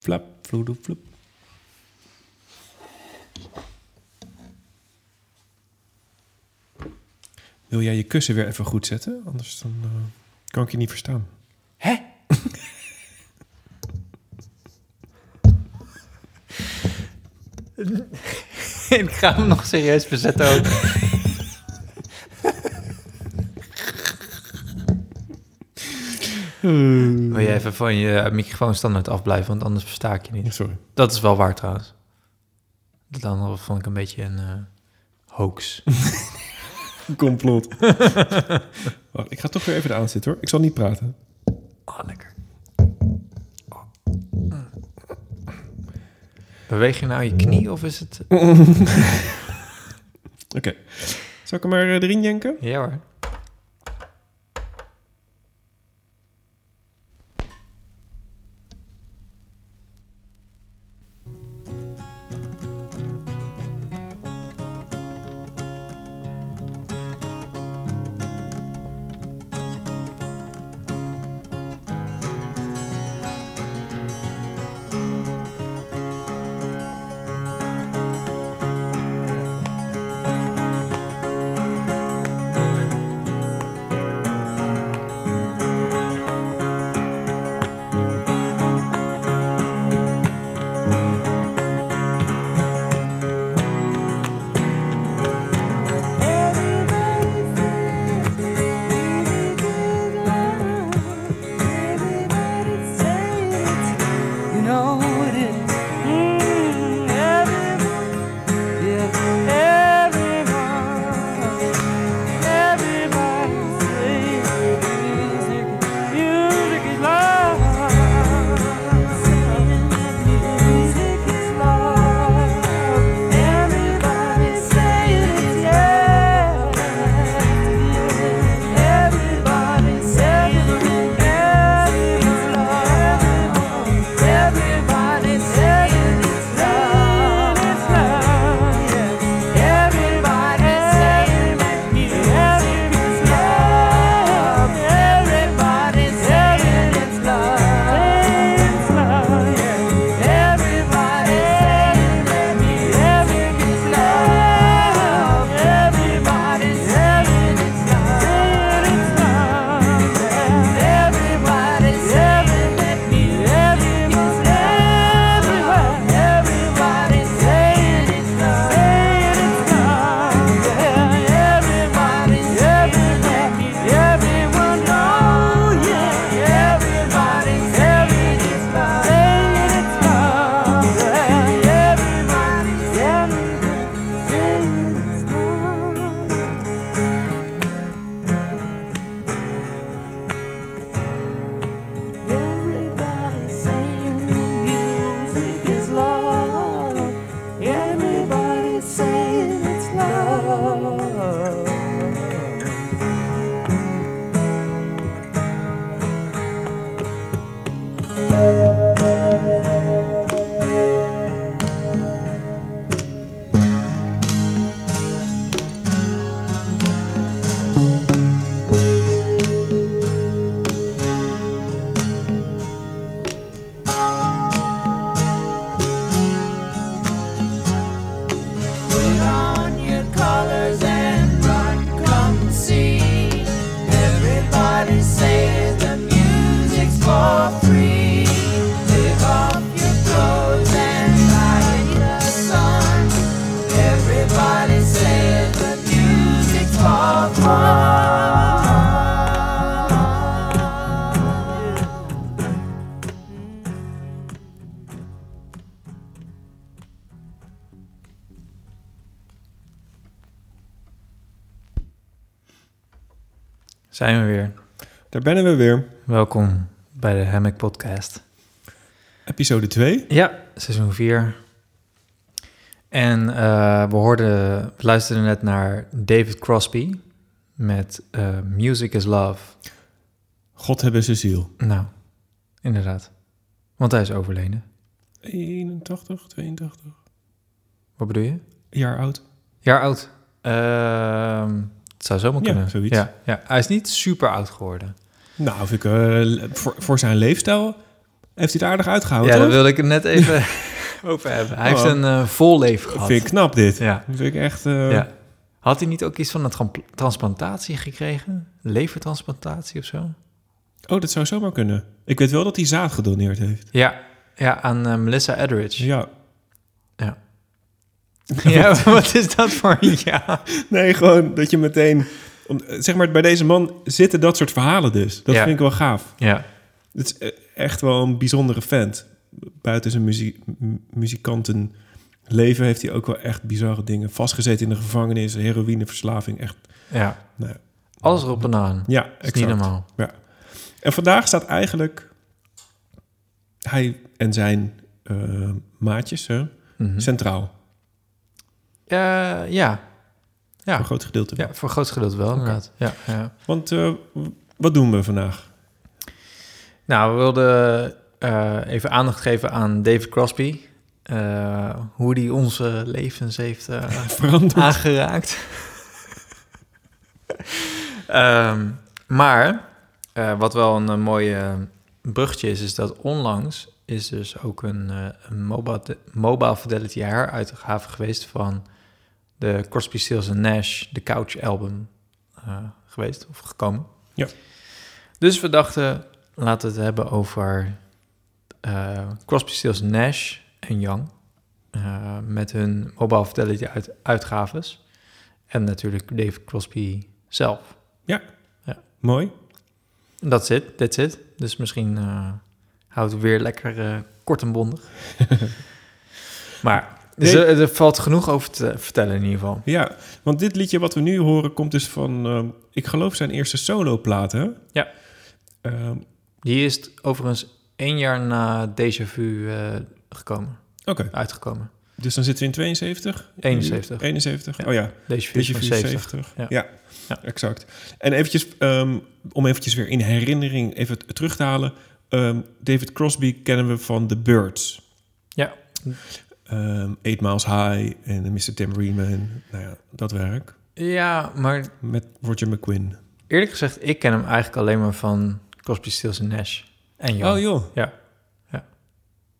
Flap, vloedoe, flap. Wil jij je kussen weer even goed zetten? Anders dan, eh, kan ik je niet verstaan. Hè? ik ga hem nog serieus bezetten ook. Wil je even van je microfoon standaard afblijven, want anders versta ik je niet. Sorry. Dat is wel waar trouwens. Dat andere vond ik een beetje een eh, hoax. Complot. Wacht, ik ga toch weer even aan zitten hoor. Ik zal niet praten. Oh, lekker. Oh. Beweeg je nou je knie of is het... Oké. Zal ik hem maar eh, erin jenken? Ja hoor. Zijn we weer. Daar bennen we weer. Welkom bij de Hammock Podcast. Episode 2. Ja, seizoen 4. En eh, we hoorden, we luisterden net naar David Crosby met eh, Music is Love. God hebben ze ziel. Nou, inderdaad. Want hij is overleden. 81, 82 Wat bedoel je? jaar oud. Jaar oud. Ehm, het zou zomaar Ja, kunnen. zoiets. Ja, ja, hij is niet super oud geworden. Nou, vind ik, eh, voor, voor zijn leefstijl Heeft hij het aardig uitgehouden, Ja, daar wilde ik het net even over hebben. Hij heeft Oh. een eh, vol leven gehad. Vind ik knap, dit. Ja, vind ik echt... eh, ja. Had hij niet ook iets van een tran- transplantatie gekregen? Levertransplantatie of zo? Oh, dat zou zomaar kunnen. Ik weet wel dat hij zaad gedoneerd heeft. Ja, ja aan Melissa Etheridge. Ja. Ja. Ja, wat is dat voor een ja? Nee, gewoon dat je meteen... om- Zeg maar, bij deze man zitten dat soort verhalen dus. Dat Ja. vind ik wel gaaf. Ja, Het is eh, echt wel een bijzondere vent. Buiten zijn muzikantenleven heeft hij ook wel echt bizarre dingen. Vastgezeten in de gevangenis, heroïneverslaving, echt... ja. Nou, Alles erop en aan. ja, is exact. niet normaal. En vandaag staat eigenlijk hij en zijn eh, maatjes hè, Mhm. centraal. Eh, ja. Voor Ja. een groot gedeelte. ja, voor een groot gedeelte wel, inderdaad. Ja, ja. Want eh, wat doen we vandaag? Nou, we wilden eh, even aandacht geven aan David Crosby. Hoe die onze levens heeft Veranderd. aangeraakt. Ehm, maar wat wel een, mooi eh, bruggetje is, is dat onlangs is dus ook een, een mobile, mobile Fidelity heruitgave geweest van de Crosby, Stills Nash, The Couch album eh, geweest of gekomen. Ja. Dus we dachten, laten we het hebben over eh, Crosby, Stills Nash en Young. eh, met hun Mobile Fidelity uit, uitgaves. En natuurlijk David Crosby zelf. Mooi. Dat zit, that's it. Dus misschien houdt het weer lekker kort en bondig. maar dus, Nee. er, er valt genoeg over te vertellen in ieder geval. Ja, want dit liedje wat we nu horen komt dus van, eh, ik geloof zijn eerste soloplaat, hè? Ja. Ehm, Die is overigens één jaar na Déjà Vu eh, gekomen, Oké, uitgekomen. dus dan zitten we in 72? 71. 71, Ja. oh ja. Deze is van 70. Ja. Ja. Exact. En eventjes, ehm, om eventjes weer in herinnering even terug te halen. ehm, David Crosby kennen we van The Birds. Ja. Ehm Eight Miles High en Mr. Tambourine Man. Nou ja, dat werk. Ja, maar Met Roger McQuinn. eerlijk gezegd, ik ken hem eigenlijk alleen maar van Crosby, Stills en Nash. En Young. Oh joh. Ja, ja.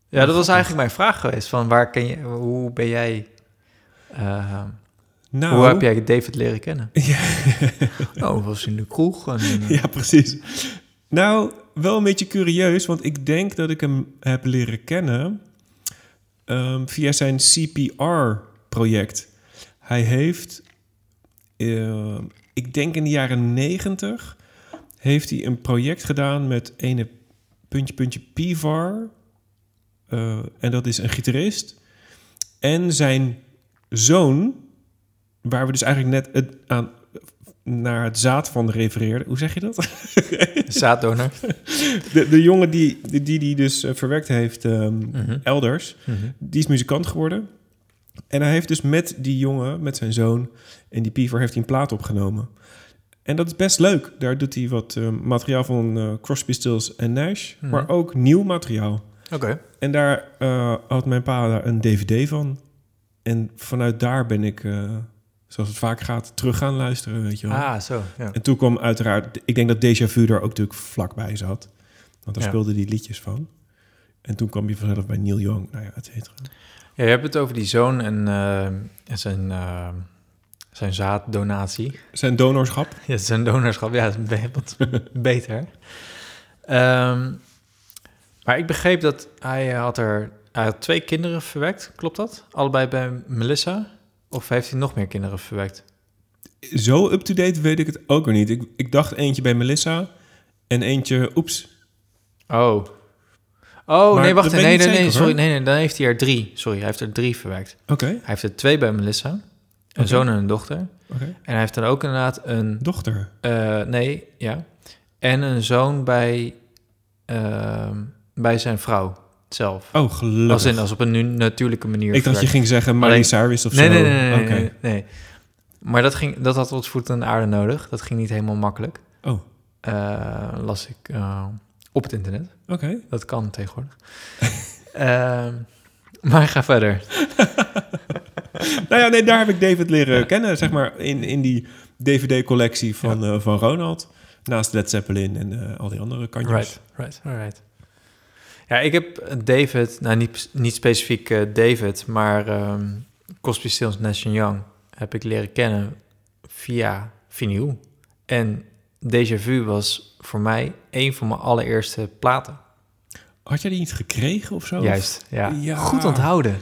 Ja, dat was eigenlijk mijn vraag geweest. Van waar ken je, hoe ben jij, eh, Nou, hoe heb jij David leren kennen? Ja. Oh, was in de kroeg. En, eh, Ja, precies. Nou, wel een beetje curieus, want ik denk dat ik hem heb leren kennen ehm, via zijn CPR-project. Hij heeft, eh, ik denk in de jaren negentig, heeft hij een project gedaan met ene puntje, puntje Pivar. Eh, en dat is een gitarist. En zijn zoon, waar we dus eigenlijk net het, aan, naar het zaad van refereerden. Hoe zeg je dat? Zaaddonor. De, de jongen die die, die, dus eh, verwerkt heeft ehm, Mhm. elders, Mhm. die is muzikant geworden. En hij heeft dus met die jongen, met zijn zoon en die piever, heeft hij een plaat opgenomen. En dat is best leuk. Daar doet hij wat eh, materiaal van eh, Crosby, Stills en Nash, Mhm. maar ook nieuw materiaal. Oké. En daar eh, had mijn pa daar een dvd van. En vanuit daar ben ik, zoals het vaak gaat, terug gaan luisteren, weet je wel. Ah, zo. Ja. En toen kwam uiteraard, ik denk dat Deja Vu daar ook natuurlijk vlakbij zat. Want daar Ja. speelden die liedjes van. En toen kwam je vanzelf bij Neil Young, nou ja, et cetera. ja, je hebt het over die zoon en, eh, en zijn, eh, zijn zaaddonatie. Zijn donorschap. Ja, zijn donorschap. Ja, dat is wat beter. Ehm, maar ik begreep dat hij had er... Hij had twee kinderen verwekt, klopt dat? Allebei bij Melissa? Of heeft hij nog meer kinderen verwekt? Zo up-to-date weet ik het ook weer niet. Ik, ik dacht eentje bij Melissa en eentje, oeps. Oh. Oh, Maar nee, wacht. Nee, nee, nee, zeker, sorry. Nee, nee, dan heeft hij er drie. Sorry, hij heeft er drie verwerkt. Oké, Hij heeft er twee bij Melissa. Een zoon en een dochter. oké. En hij heeft dan ook inderdaad een... Dochter. eh, nee, ja. En een zoon bij, ehm, bij zijn vrouw zelf. Oh, gelukkig. Als in, als op een natuurlijke manier ik dacht je ging zeggen Miley Cyrus of nee, zo. nee, nee, nee. Maar dat, ging, dat had wat voet aan de aarde nodig. Dat ging niet helemaal makkelijk. Oh, Eh, las ik eh, op het internet. oké. Dat kan tegenwoordig. Ehm, maar ga verder. Nou ja, nee, daar heb ik David leren kennen, zeg maar, in, in die DVD-collectie van, eh, van Ronald. Naast Led Zeppelin en al die andere kantjes. Right, right, alright. Ja, ik heb David, nou niet, niet specifiek eh, David, maar ehm Crosby, Stills, Nash Young heb ik leren kennen via vinyl. En Déjà Vu was voor mij een van mijn allereerste platen. Had jij die niet gekregen of zo? Juist, ja. Ja. Goed onthouden.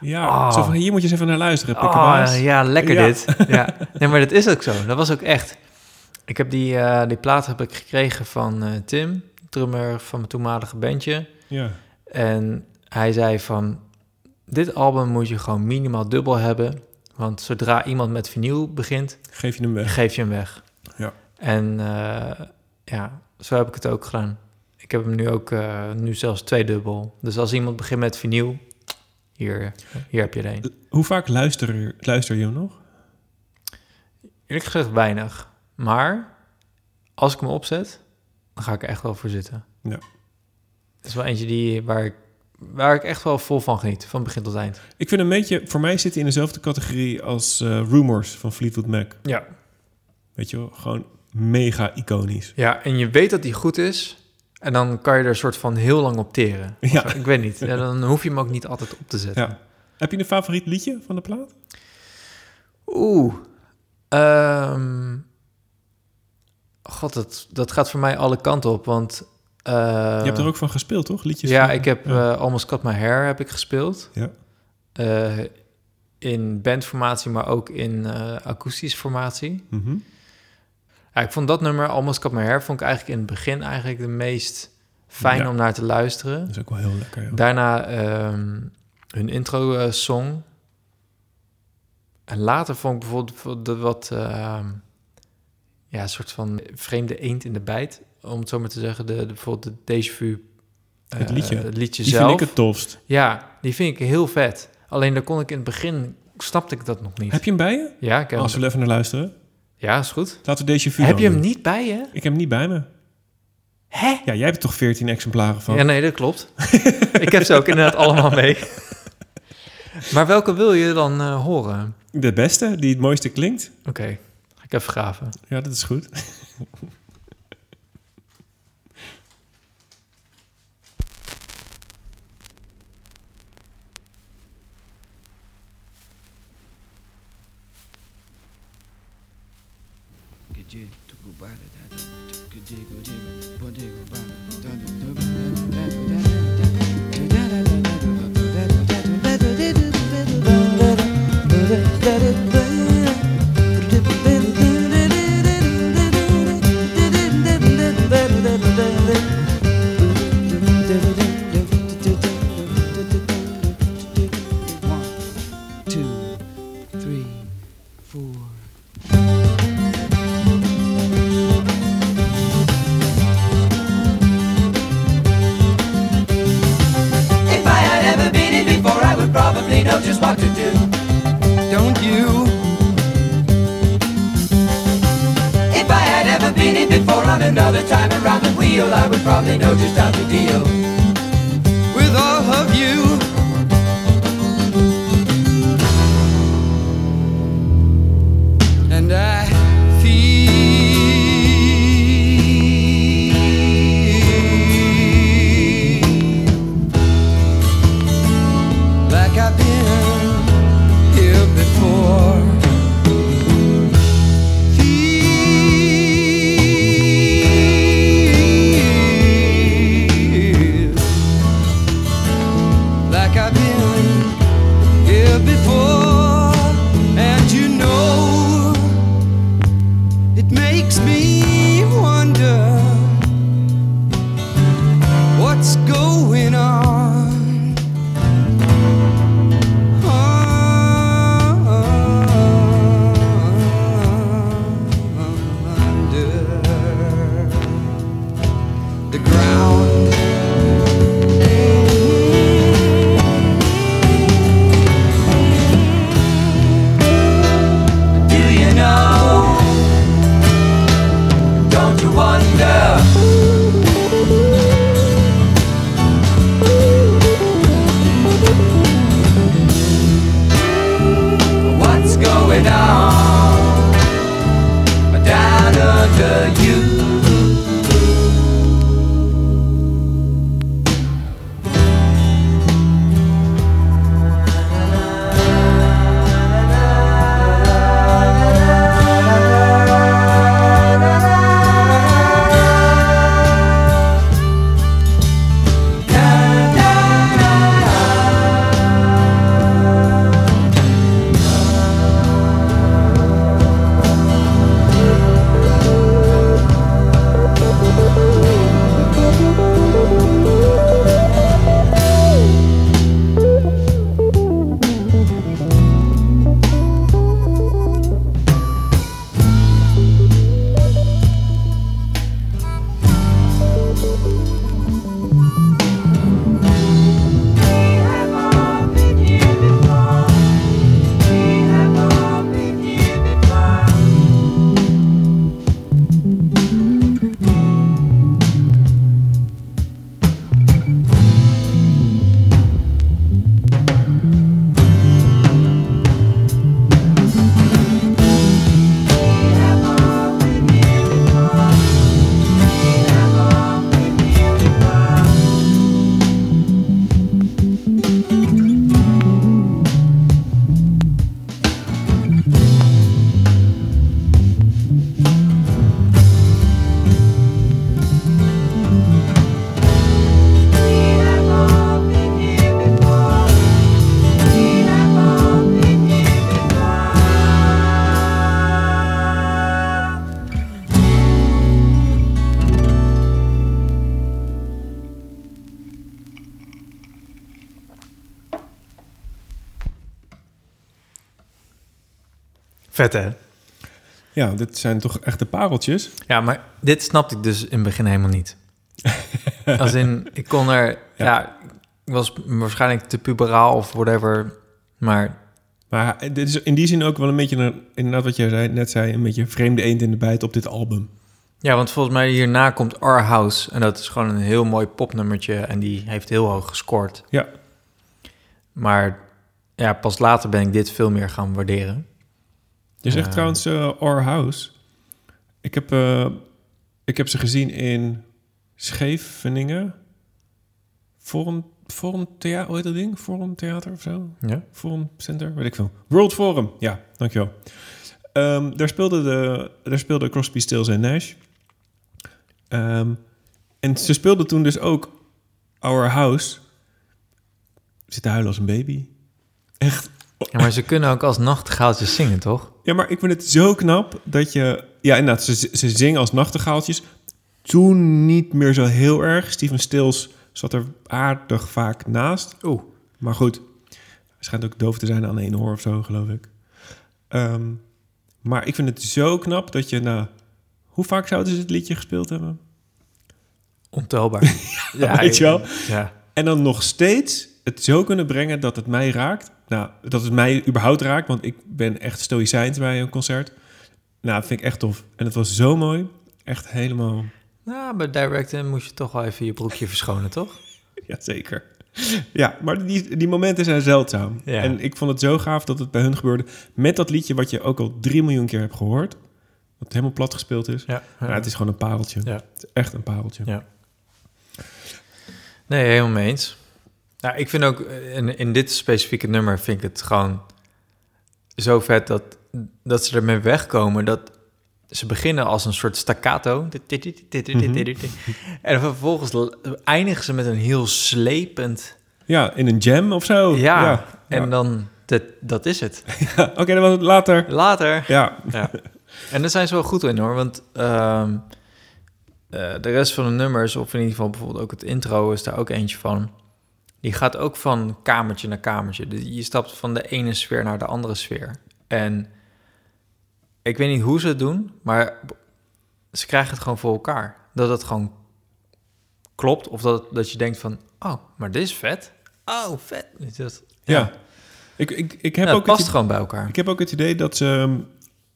Ja, Oh. zo van hier moet je eens even naar luisteren, Oh, ja, lekker Ja. dit. Ja. Nee, maar dat is ook zo. Dat was ook echt. Ik heb die, eh, die plaat heb ik gekregen van eh, Tim, drummer van mijn toenmalige bandje. Ja. En hij zei van, dit album moet je gewoon minimaal dubbel hebben. Want zodra iemand met vinyl begint, Geef je hem weg. geef je hem weg. Ja. En eh, ja, zo heb ik het ook gedaan. Ik heb hem nu ook, eh, nu zelfs twee dubbel. Dus als iemand begint met vinyl, hier, hier heb je er een. Hoe vaak luister, luister je hem nog? Eerlijk gezegd weinig. Maar als ik hem opzet, dan ga ik er echt wel voor zitten. Ja. Het is wel eentje die, waar, ik, waar ik echt wel vol van geniet, van begin tot eind. Ik vind een beetje, voor mij zit hij in dezelfde categorie als eh, Rumors van Fleetwood Mac. Ja. Weet je wel, gewoon mega iconisch. Ja, en je weet dat die goed is. En dan kan je er een soort van heel lang op teren. Ja. Ik weet niet. Ja, dan hoef je hem ook niet altijd op te zetten. Ja. Heb je een favoriet liedje van de plaat? Oeh. Ehm, God, dat, dat gaat voor mij alle kanten op. Want... je hebt er ook van gespeeld, toch? Liedjes Ja, van- ik heb ja. eh, Almost Cut My Hair heb ik gespeeld. Ja. Eh, in bandformatie, maar ook in eh akoestische formatie. Mhm. Ja, ik vond dat nummer, Almost Cut My Hair, vond ik eigenlijk in het begin eigenlijk de meest fijn Ja. om naar te luisteren. Dat is ook wel heel lekker. Daarna ehm, hun intro-song. en later vond ik bijvoorbeeld de wat... ehm, ja, een soort van vreemde eend in de bijt. Om het zo maar te zeggen. De, de, bijvoorbeeld de Vu... Het eh, liedje. het liedje Die zelf. vind ik het tofst. Ja, die vind ik heel vet. Alleen daar kon ik in het begin... Snapte ik dat nog niet. Heb je hem bij je? Ja, ik heb Als we even naar luisteren. Ja, is goed. Laten we deze vuur Heb je hem niet bij je? Ik heb hem niet bij me. Hè? Ja, jij hebt er toch 14 exemplaren van? Ja, nee, dat klopt. ik heb ze ook inderdaad allemaal mee. maar welke wil je dan eh, horen? De beste, die het mooiste klinkt. Oké, ga ik even graven. Ja, dat is goed. probably know just what to do. Don't you? If I had ever been it before on another time around the wheel, I would probably know just how to deal. With all of you. Vet, hè? Ja, dit zijn toch echte pareltjes. Ja, maar dit snapte ik dus in het begin helemaal niet. Als in, ik kon er... Ja. ik was waarschijnlijk te puberaal of whatever. Maar Maar dit is in die zin ook wel een beetje, een, inderdaad wat jij zei, net zei, een beetje een vreemde eend in de bijt op dit album. ja, want volgens mij hierna komt Our House. En dat is gewoon een heel mooi popnummertje. En die heeft heel hoog gescoord. Ja, Maar ja, pas later ben ik dit veel meer gaan waarderen. Je zegt Ja. trouwens eh Our House. Ik heb, eh, ik heb ze gezien in Scheveningen. Forum, Forum Theater, hoe heet dat ding? Forum Theater of zo? Ja? Forum Center, weet ik veel. World Forum, ja, dankjewel. Ehm daar, speelde de, daar speelde Crosby, Stills en Nash. Ehm, en ze speelde toen dus ook Our House. Zit te huilen als een baby. Echt. Ja, maar ze kunnen ook als nachtegaaltjes zingen, toch? Ja, maar ik vind het zo knap dat je... Ja, inderdaad, ze, ze zingen als nachtegaaltjes. Toen niet meer zo heel erg. Steven Stills zat er aardig vaak naast. Oeh. Maar goed, hij schijnt ook doof te zijn aan één oor of zo, geloof ik. Ehm, maar ik vind het zo knap dat je na... Hoe vaak zouden ze het liedje gespeeld hebben? Ontelbaar. ja, weet je wel? Ja. En dan nog steeds het zo kunnen brengen dat het mij raakt. Nou, dat het mij überhaupt raakt, want ik ben echt stoïcijns bij een concert. Nou, dat vind ik echt tof. En het was zo mooi. Echt helemaal... Nou, bij Directen moest je toch wel even je broekje verschonen, toch? Ja, zeker. Ja, maar die, die momenten zijn zeldzaam. Ja. En ik vond het zo gaaf dat het bij hun gebeurde. Met dat liedje wat je ook al drie miljoen keer hebt gehoord. Wat helemaal plat gespeeld is. Ja. Maar het is gewoon een pareltje. Ja. Het is echt een pareltje. Ja. Nee, helemaal mee eens. Nou, ik vind ook, eh, in, in dit specifieke nummer vind ik het gewoon zo vet dat, dat ze ermee wegkomen. Dat ze beginnen als een soort staccato. En vervolgens eindigen ze met een heel slepend... Ja, in een jam of zo. Ja, ja. en Ja. dan, dat, dat is het. Oké, dan was het later. Later. Ja, Ja. En daar zijn ze wel goed in hoor, want ehm, eh, de rest van de nummers, of in ieder geval bijvoorbeeld ook het intro, is daar ook eentje van. Die gaat ook van kamertje naar kamertje. Je stapt van de ene sfeer naar de andere sfeer. En ik weet niet hoe ze het doen, maar ze krijgen het gewoon voor elkaar. Dat het gewoon klopt, of dat, dat je denkt van, oh, maar dit is vet. Oh, vet. Dat? ja. Ik, ik, ik, heb Ja, ook past het, gewoon bij elkaar. ik heb ook het idee dat ze ehm,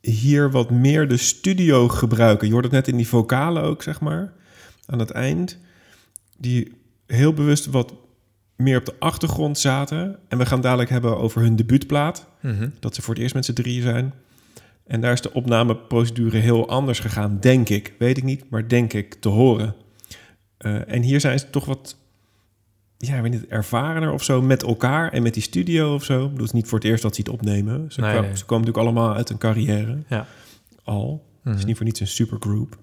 hier wat meer de studio gebruiken. Je hoort het net in die vocalen ook, zeg maar. Aan het eind. Die heel bewust wat meer op de achtergrond zaten. En we gaan dadelijk hebben over hun debuutplaat. Mhm. dat ze voor het eerst met z'n drieën zijn. En daar is de opnameprocedure heel anders gegaan, denk ik. Weet ik niet, maar denk ik te horen. Eh, en hier zijn ze toch wat, ja, ik weet niet, ervarener of zo met elkaar en met die studio of zo. Ik bedoel, het is niet voor het eerst dat ze het opnemen. Ze, Nee, kwamen, nee. ze komen natuurlijk allemaal uit een carrière Ja. al. Het is Mhm. niet voor niets een supergroup.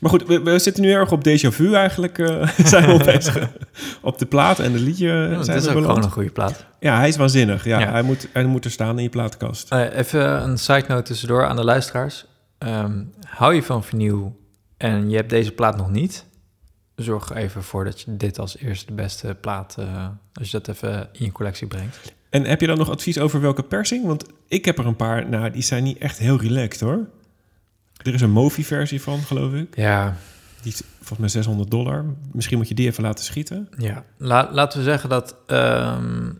Maar goed, we, we zitten nu erg op déjà vu eigenlijk. eh, zijn we bezig. op de plaat en de liedje Ja, zijn dat is ook beland. gewoon een goede plaat. Ja, hij is waanzinnig. Ja, Ja. Hij, moet, hij moet er staan in je platenkast. Eh, even een side note tussendoor aan de luisteraars. Ehm, hou je van vinyl en je hebt deze plaat nog niet? Zorg er even voor dat je dit als eerste de beste plaat, eh, als je dat even in je collectie brengt. En heb je dan nog advies over welke persing? Want ik heb er een paar, nou, die zijn niet echt heel relaxed hoor. Er is een Mofi-versie van, geloof ik. Ja, Die is volgens mij 600 dollar. Misschien moet je die even laten schieten. ja. La- laten we zeggen dat ehm,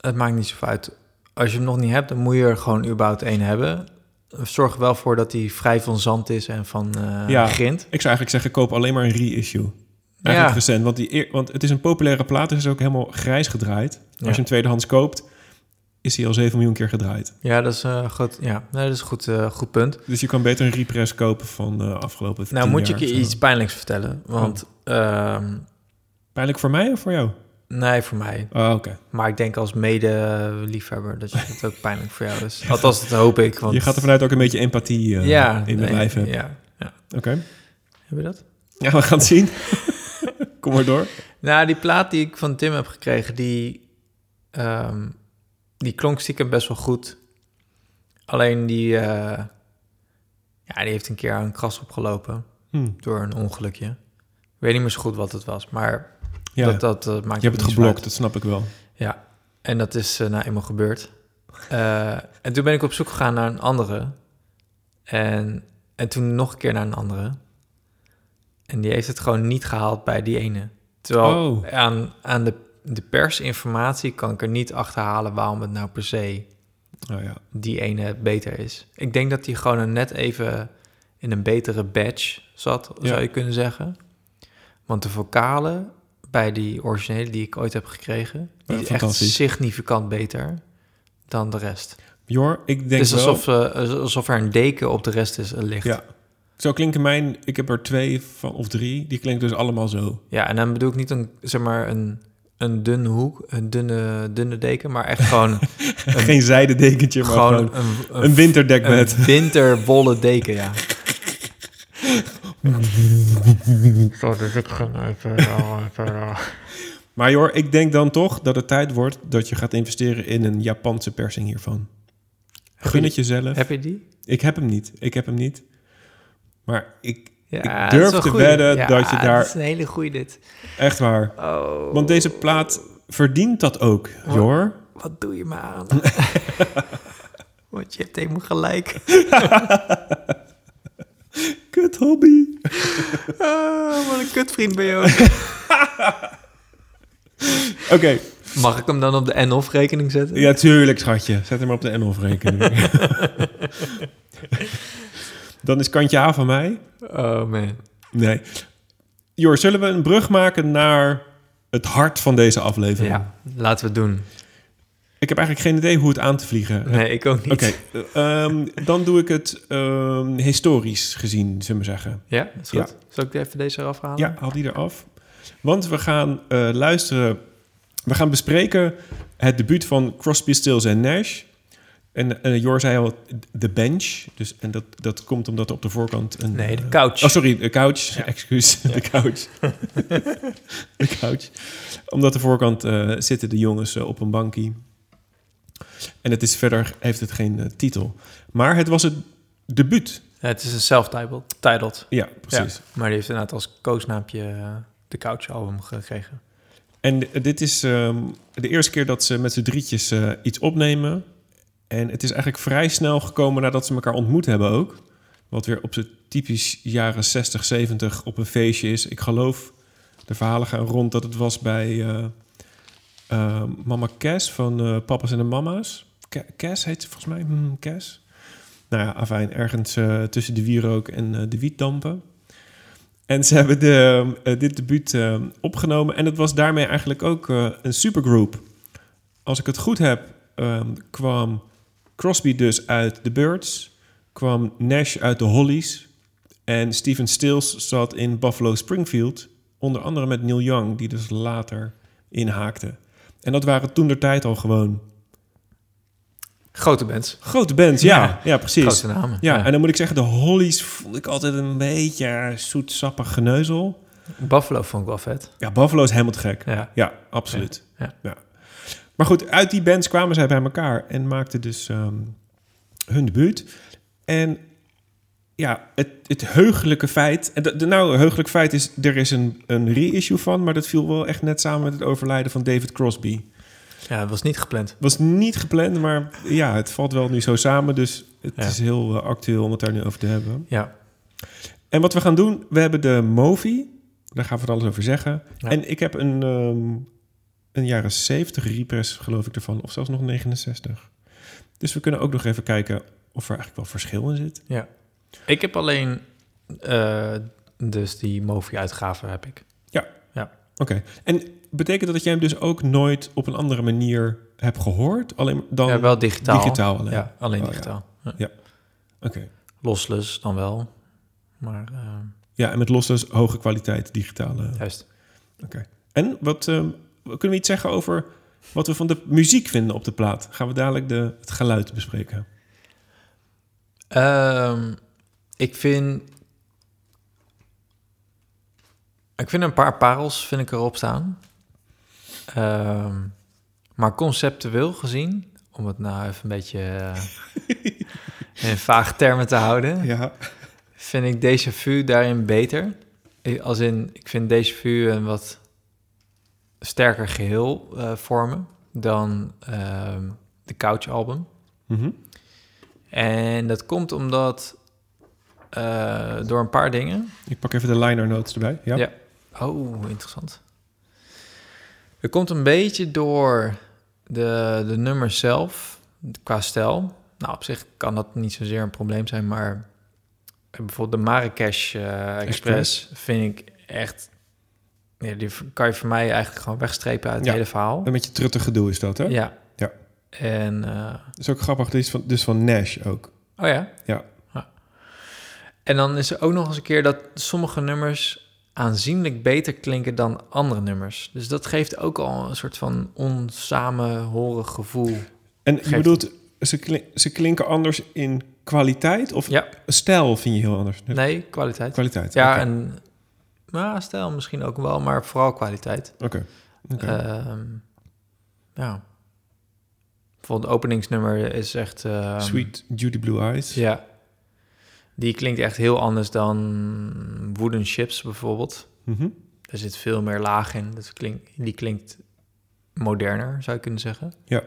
het maakt niet zoveel uit. Als je hem nog niet hebt, dan moet je er gewoon überhaupt één hebben. Zorg er wel voor dat hij vrij van zand is en van eh Ja. grind. Ik zou eigenlijk zeggen, koop alleen maar een reissue. Eigenlijk Ja. recent, want, die, eer- want het is een populaire plaat. Het is ook helemaal grijs gedraaid. Als Ja. je hem tweedehands koopt, is hij al 7 miljoen keer gedraaid. Ja, dat is, eh goed, ja. Nee, dat is een goed, eh, goed punt. Dus je kan beter een repress kopen van de afgelopen Nou, 10 moet ik je zo. iets pijnlijks vertellen. Want, ehm, Pijnlijk voor mij of voor jou? nee, voor mij. Oh, oké. Maar ik denk als mede-liefhebber dat je het ook pijnlijk voor jou is. Althans, dat hoop ik. Want, Je gaat er vanuit ook een beetje empathie eh, ja, in lijf hebben. Ja, ja. Oké. Heb je dat? Ja, we gaan het zien. Kom maar door. Nou, die plaat die ik van Tim heb gekregen, die, ehm, die klonk stiekem best wel goed. Alleen die, eh, ja, die heeft een keer een kras opgelopen Hm. door een ongelukje. Ik weet niet meer zo goed wat het was, maar Ja, dat, dat eh, maakt je hebt het geblokt, uit. dat snap ik wel. Ja, en dat is eh, nou eenmaal gebeurd. Eh, en toen ben ik op zoek gegaan naar een andere. En, en toen nog een keer naar een andere. En die heeft het gewoon niet gehaald bij die ene. Terwijl Oh. aan, aan de, de persinformatie kan ik er niet achterhalen waarom het nou per se Oh ja. die ene beter is. Ik denk dat die gewoon net even in een betere badge zat, Ja. zou je kunnen zeggen. Want de vocalen bij die originele die ik ooit heb gekregen, die Ja, is echt significant beter dan de rest. Jor, ik denk Het is wel... alsof, eh, alsof er een deken op de rest is, eh, ligt. Ja. Zo klinken mijn... Ik heb er twee van, of drie. Die klinken dus allemaal zo. Ja, en dan bedoel ik niet een, zeg maar, een, een dunne hoek, een dunne, dunne deken, maar echt gewoon, Geen zijden dekentje, maar gewoon gewoon, een, een winterdekbed. een winterwolle deken, ja. Zo, dus ik ging even... even Maar joh, ik denk dan toch dat het tijd wordt dat je gaat investeren in een Japanse persing hiervan. Gun het jezelf. Heb je die? Ik heb hem niet. Ik heb hem niet. Maar ik, Ja, Ik durf te goeie. wedden Ja, dat je daar- Dat is een hele goeie dit. echt waar. Oh, Want deze plaat verdient dat ook, Jor. wat doe je me aan? Want je hebt helemaal gelijk. Kut hobby. Oh, wat een kutvriend ben je ook. Oké. Mag ik hem dan op de en-of rekening zetten? Ja, tuurlijk, schatje. Zet hem op de NOF rekening. Dan is kantje A van mij. Oh man. Nee. Jor, zullen we een brug maken naar het hart van deze aflevering? Ja, laten we het doen. Ik heb eigenlijk geen idee hoe het aan te vliegen. Nee, ik ook niet. Oké, ehm, dan doe ik het ehm, historisch gezien, zullen we zeggen. Ja, is goed. Zal ik even deze eraf halen? Ja, haal die eraf. Want we gaan eh, luisteren, we gaan bespreken het debuut van Crosby, Stills en Nash. En eh, Jor zei al, de bench. Dus, en dat, dat komt omdat er op de voorkant een... Nee, de eh, couch. Oh, sorry, de couch. Excuus, de couch. de couch. Omdat de voorkant eh, zitten de jongens eh, op een bankie. En het is verder, heeft het geen titel. Maar het was het debuut. Ja, het is een self-titled. titled. Ja, precies. Maar die heeft inderdaad als koosnaampje de Couch album gekregen. En dit is ehm, de eerste keer dat ze met z'n drietjes iets opnemen. En het is eigenlijk vrij snel gekomen nadat ze elkaar ontmoet hebben ook. Wat weer op z'n typisch jaren 60, 70 op een feestje is. Ik geloof, de verhalen gaan rond dat het was bij eh, eh, Mama Cass van eh, Papa's en de Mama's. Ca- Cass heet ze volgens mij. Hmm, Cass. Nou ja, afijn, ergens tussen de wierook en de wietdampen. En ze hebben de, dit debuut opgenomen. En het was daarmee eigenlijk ook een supergroup. Als ik het goed heb, ehm, kwam Crosby dus uit The Birds. Kwam Nash uit de Hollies. En Steven Stills zat in Buffalo Springfield. Onder andere met Neil Young, die dus later inhaakte. En dat waren toen de tijd al gewoon Grote bands. grote bands. Ja, ja, Ja. precies. Grote namen. Ja, en dan moet ik zeggen, de Hollies vond ik altijd een beetje zoetsappig geneuzel. Buffalo vond ik wel vet. Ja, Buffalo is helemaal te gek. Ja. Ja, absoluut. Ja, Ja. Maar goed, uit die bands kwamen zij bij elkaar en maakten dus ehm, hun debuut. En ja, het, het heugelijke feit... En de, de, nou, het heugelijke feit is, er is een, een reissue van... maar dat viel wel echt net samen met het overlijden van David Crosby. Ja, dat was niet gepland. was niet gepland, maar ja, het valt wel nu zo samen. Dus het Ja. is heel eh, actueel om het daar nu over te hebben. Ja. En wat we gaan doen, we hebben de Movi. Daar gaan we het alles over zeggen. Ja. En ik heb een, ehm, een jaren 70 repress, geloof ik, ervan. Of zelfs nog 69. Dus we kunnen ook nog even kijken of er eigenlijk wel verschil in zit. ja. Ik heb alleen eh, dus die Movi-uitgave heb ik. Oké. En betekent dat dat jij hem dus ook nooit op een andere manier hebt gehoord? Alleen dan ja, wel digitaal. digitaal alleen? Ja, alleen Oh, ja. digitaal. Ja. Oké. Lossless dan wel. Maar eh, Ja, en met losses hoge kwaliteit digitale. juist. Oké. En wat ehm, kunnen we iets zeggen over wat we van de muziek vinden op de plaat? Gaan we dadelijk de, het geluid bespreken? Ehm, ik vind... Ik vind een paar parels vind ik erop staan. Ehm, maar conceptueel gezien, om het nou even een beetje eh, in vage termen te houden, Ja. vind ik Déjà Vu daarin beter. Ik- Als in, ik vind Déjà Vu een wat sterker geheel eh, vormen dan, ehm, The Couch album. Mhm. En dat komt omdat eh, door een paar dingen. Ik pak even de liner notes erbij. Ja. Ja. Oh, interessant. Het komt een beetje door de, de nummers zelf, qua stijl. Nou, op zich kan dat niet zozeer een probleem zijn, maar bijvoorbeeld de Marrakesh eh, Express, vind ik echt... Ja, die kan je voor mij eigenlijk gewoon wegstrepen uit het Ja. hele verhaal. Een beetje truttig gedoe is dat, hè? Ja. Ja. En, eh, Dat is ook grappig. Dit is van, dus van Nash ook. oh ja? Ja. En dan is er ook nog eens een keer dat sommige nummers aanzienlijk beter klinken dan andere nummers. Dus dat geeft ook al een soort van onsamenhorig gevoel. En je bedoelt, ze, ze klinken anders in kwaliteit of Ja, stijl vind je heel anders? nee, kwaliteit. Kwaliteit. Ja, en nou, stijl misschien ook wel, maar vooral kwaliteit. Oké. Oké. Ehm, ja. Bijvoorbeeld het openingsnummer is echt... ehm, Sweet Judy Blue Eyes. Ja. Die klinkt echt heel anders dan Wooden Chips bijvoorbeeld. Mhm. Er zit veel meer laag in. Dat klinkt, die klinkt moderner, zou je kunnen zeggen. Ja.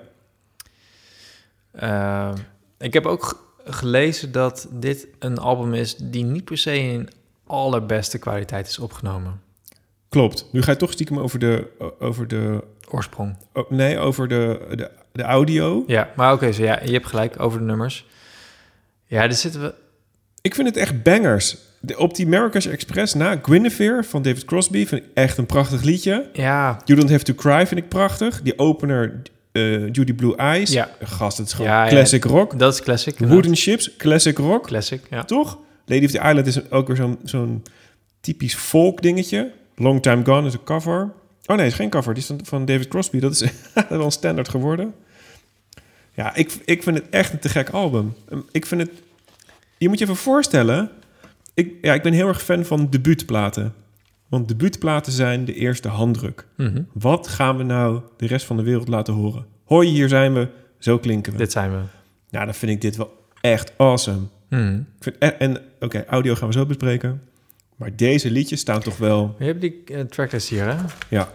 Ehm, ik heb ook gelezen dat dit een album is die niet per se in allerbeste kwaliteit is opgenomen. Klopt. Nu ga je toch stiekem over de... Over de Oorsprong. oh, nee, over de, de, de audio. Ja, maar oké, zo ja, je hebt gelijk over de nummers. Ja, er zitten we. Ik vind het echt bangers. De, op die Marrakesh Express na Guinevere van David Crosby vind ik echt een prachtig liedje. Ja, You Don't Have To Cry vind ik prachtig. Die opener eh, Judy Blue Eyes. Ja. Gast, het is gewoon Ja, ja. classic rock. dat is classic. Wooden Ships, classic rock. Classic, ja. Toch? Lady of the Island is ook weer zo'n zo'n typisch folk dingetje. Long Time Gone is een cover. Oh nee, is geen cover. Die is van, David Crosby. Dat is wel een standaard geworden. Ja, ik, ik vind het echt een te gek album. Um, Ik vind het... Je moet je even voorstellen... Ik, ja, ik ben heel erg fan van debuutplaten. Want debuutplaten zijn de eerste handdruk. Mhm. Wat gaan we nou de rest van de wereld laten horen? Hoi, hier zijn we. Zo klinken we. Dit zijn we. Nou, dan vind ik dit wel echt awesome. Ik vind, en en oké, audio gaan we zo bespreken. Maar deze liedjes staan toch wel... Je hebt die uh, tracklist hier, hè? Ja,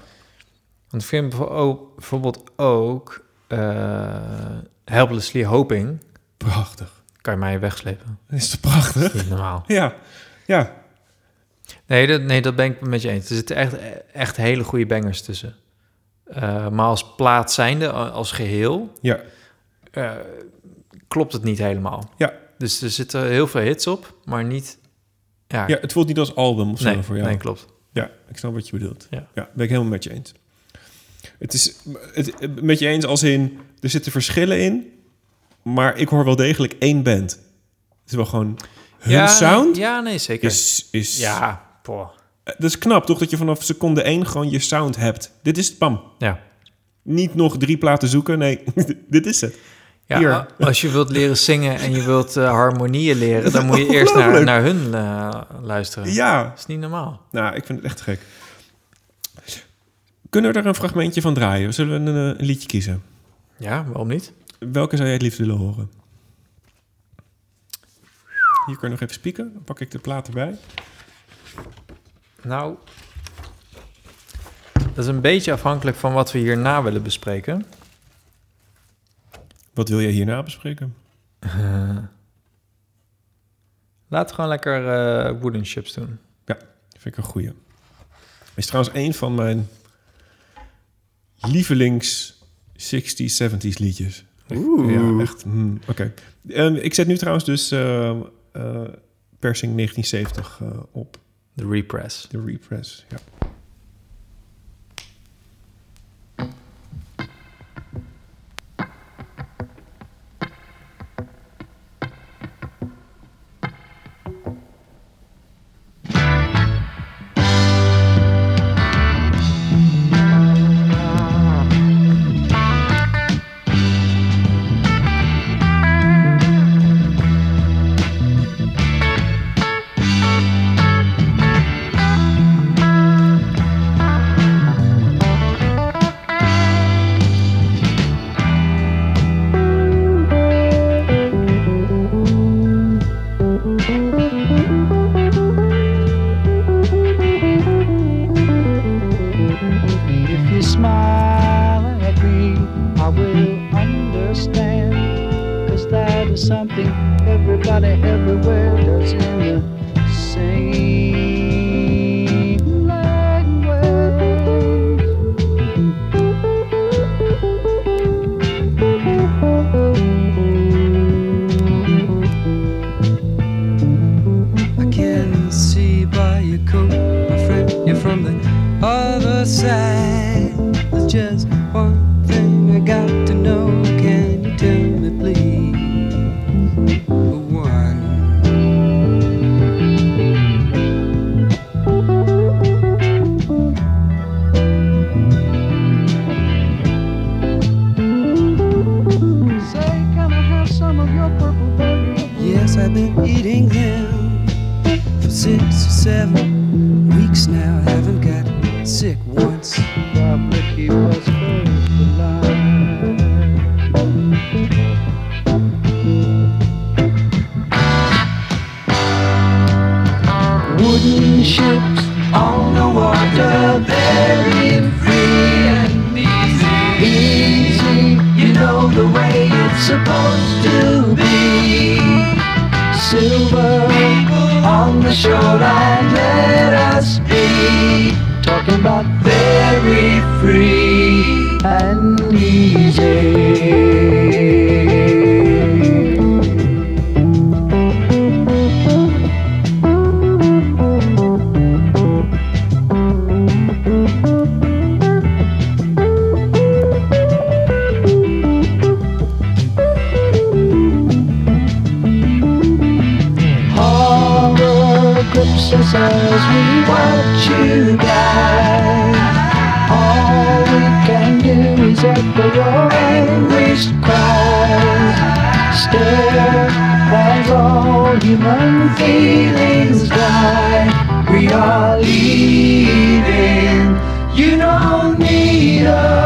Want ik vind bijvoorbeeld ook eh, Helplessly Hoping... prachtig. kan je mij wegslepen. Dat is toch prachtig? Niet normaal. Ja, ja. Nee dat, nee, dat ben ik met je eens. Er zitten echt, echt hele goede bangers tussen. Eh, maar als plaat zijnde, als geheel, Ja, eh, klopt het niet helemaal. Ja. Dus er zitten heel veel hits op, maar niet... Ja, ja, het voelt niet als album of zo nee, voor jou. nee, klopt. Ja, ik snap wat je bedoelt. Ja. ja, ben ik helemaal met je eens. Het is het, met je eens als in, er zitten verschillen in, maar ik hoor wel degelijk één band. Het is wel gewoon, hun ja, sound Ja, nee, zeker. is, is... Ja, boah. Dat is knap, toch? Dat je vanaf seconde één gewoon je sound hebt. Dit is het, pam. Ja. Niet nog drie platen zoeken, nee, dit is het. Ja, Hier. als je wilt leren zingen en je wilt eh, harmonieën leren, dan moet je eerst naar, naar hun eh, luisteren. Ja, Dat is niet normaal. nou, ik vind het echt gek. Kunnen we er een fragmentje van draaien? Zullen we een, eh, een liedje kiezen? Ja, waarom niet? Welke zou jij het liefst willen horen? Hier kan je nog even spieken. Dan pak ik de plaat erbij. Nou, dat is een beetje afhankelijk van wat we hierna willen bespreken. Wat wil jij hierna bespreken? Laten we gewoon lekker eh wooden chips doen. Vind ik een goeie. Is trouwens een van mijn lievelings 60s, 70s liedjes. Oeh. Ja, echt. mm, Oké. Ehm, ik zet nu trouwens dus eh, persing 1970 eh, op. De repress. De repress, ja. Is your anguished cries. Stare as all human feelings die. We are leaving. You don't need us.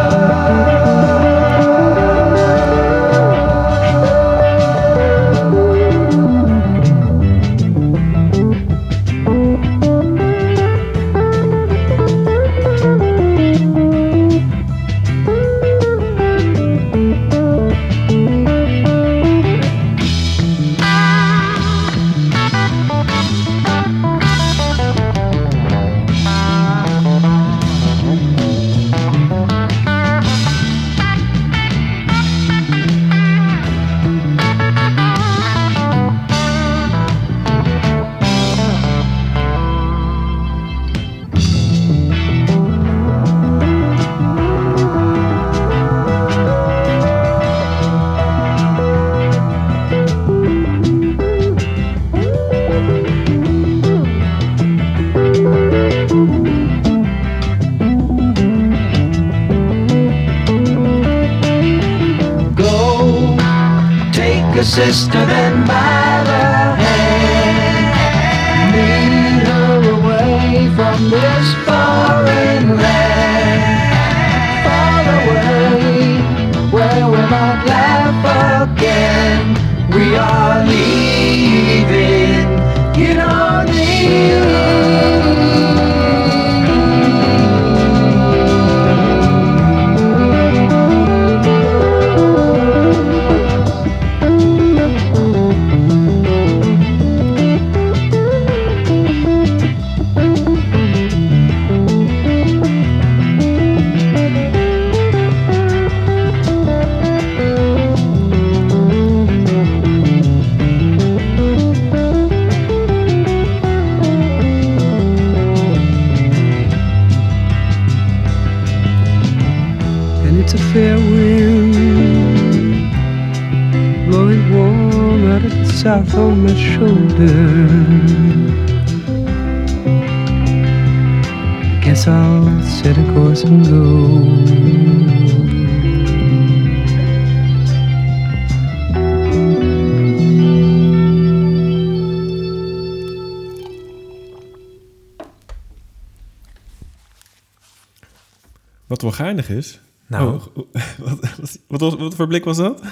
Geinig is. Nou. Oh, wat, wat, wat, was- wat voor blik was dat?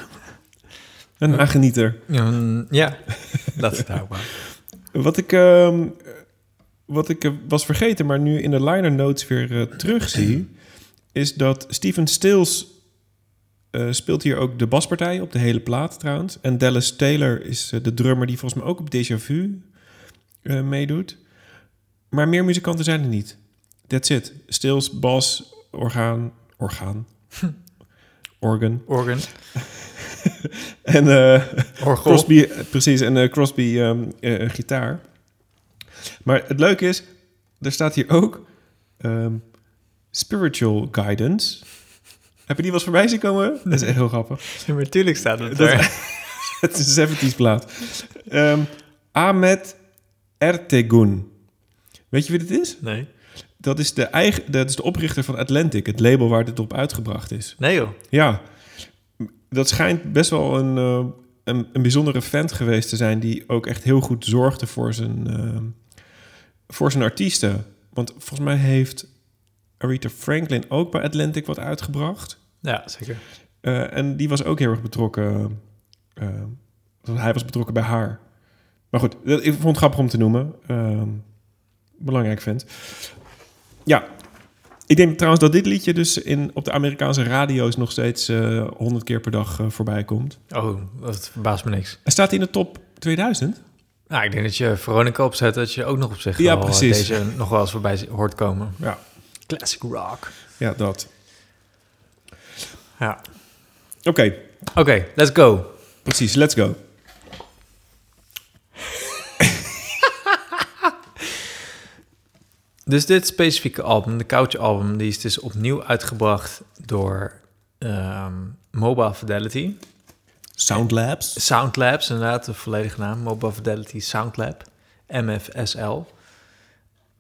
Een nagenieter. Ja, ja, dat is het ook maar. Wat ik, ehm, wat ik eh, was vergeten, maar nu in de liner notes weer eh, terugzie... is dat Steven Stills eh, speelt hier ook de baspartij op de hele plaat trouwens. En Dallas Taylor is de drummer die volgens mij ook op Déjà Vu meedoet. Maar meer muzikanten zijn er niet. That's it. Stills, bas, orgaan, orgaan, organ. Organ. En Orgel. Crosby, precies, en eh, Crosby ehm, eh, gitaar. Maar het leuke is, er staat hier ook ehm, spiritual guidance. Heb je die wel eens voorbij zien komen? Dat is echt heel grappig. Ja, maar tuurlijk staat het Dat- er. Het is een 70s plaat. Ehm, Ahmed Ertegun. Weet je wie dit is? Nee. Dat is de, eigen, dat is de oprichter van Atlantic, het label waar dit op uitgebracht is. Nee joh. Ja, dat schijnt best wel een, eh, een, een bijzondere vent geweest te zijn... die ook echt heel goed zorgde voor zijn, eh, voor zijn artiesten. Want volgens mij heeft Aretha Franklin ook bij Atlantic wat uitgebracht. Ja, zeker. Eh, en die was ook heel erg betrokken. hij was betrokken bij haar. Maar goed, dat- ik vond het grappig om te noemen. Belangrijk vent. Ja, ik denk trouwens dat dit liedje dus in, op de Amerikaanse radio's nog steeds eh 100 keer per dag eh, voorbij komt. Oh, dat verbaast me niks. Hij staat in de top 2000. Nou, ik denk dat je Veronica opzet, dat je ook nog op zich Ja, eh, precies. deze nog wel eens voorbij hoort komen. Ja, Classic rock. ja dat. Ja. Oké, Oké, let's go. precies. Let's go. Dus dit specifieke album, de Couch album, die is dus opnieuw uitgebracht door ehm, Mobile Fidelity. Soundlabs. Soundlabs, inderdaad, de volledige naam. Mobile Fidelity Soundlab. MFSL.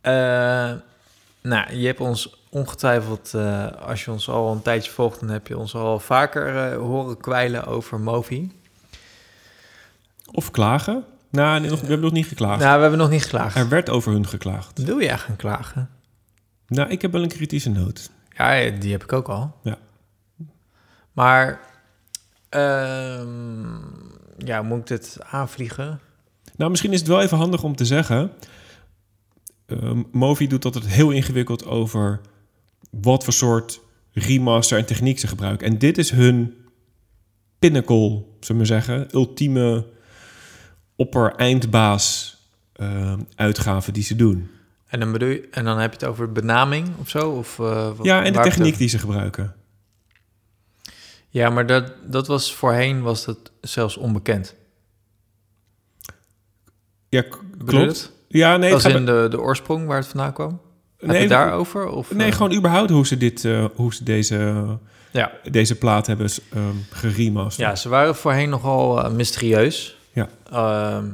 Eh, nou, je hebt ons ongetwijfeld, eh, als je ons al een tijdje volgt, dan heb je ons al vaker eh, horen kwijlen over Movi. Of klagen. Nou, nog, we hebben nog niet geklaagd. Nou, we hebben nog niet geklaagd. Er werd over hun geklaagd. Wil je echt gaan klagen? Nou, ik heb wel een kritische noot. Ja, die heb ik ook al. Ja. Maar, ehm, ja, moet ik dit aanvliegen? Nou, misschien is het wel even handig om te zeggen. eh, Movi doet altijd heel ingewikkeld over wat voor soort remaster en techniek ze gebruiken. En dit is hun pinnacle, zullen we zeggen, ultieme opper-eindbaas eh, uitgave die ze doen. En dan, bedoel je, en dan heb je het over benaming of zo? Of, eh, wat- Ja, en de techniek die ze gebruiken. Ja, maar dat, dat was voorheen was dat zelfs onbekend. Ja, klopt. Ja, nee, Als in de, de oorsprong waar het vandaan kwam? Heb Nee, je daarover? Of, Nee, eh, gewoon überhaupt hoe ze, dit, hoe ze deze, Ja. deze plaat hebben um, geremasterd. ja, ze waren voorheen nogal mysterieus. Ehm,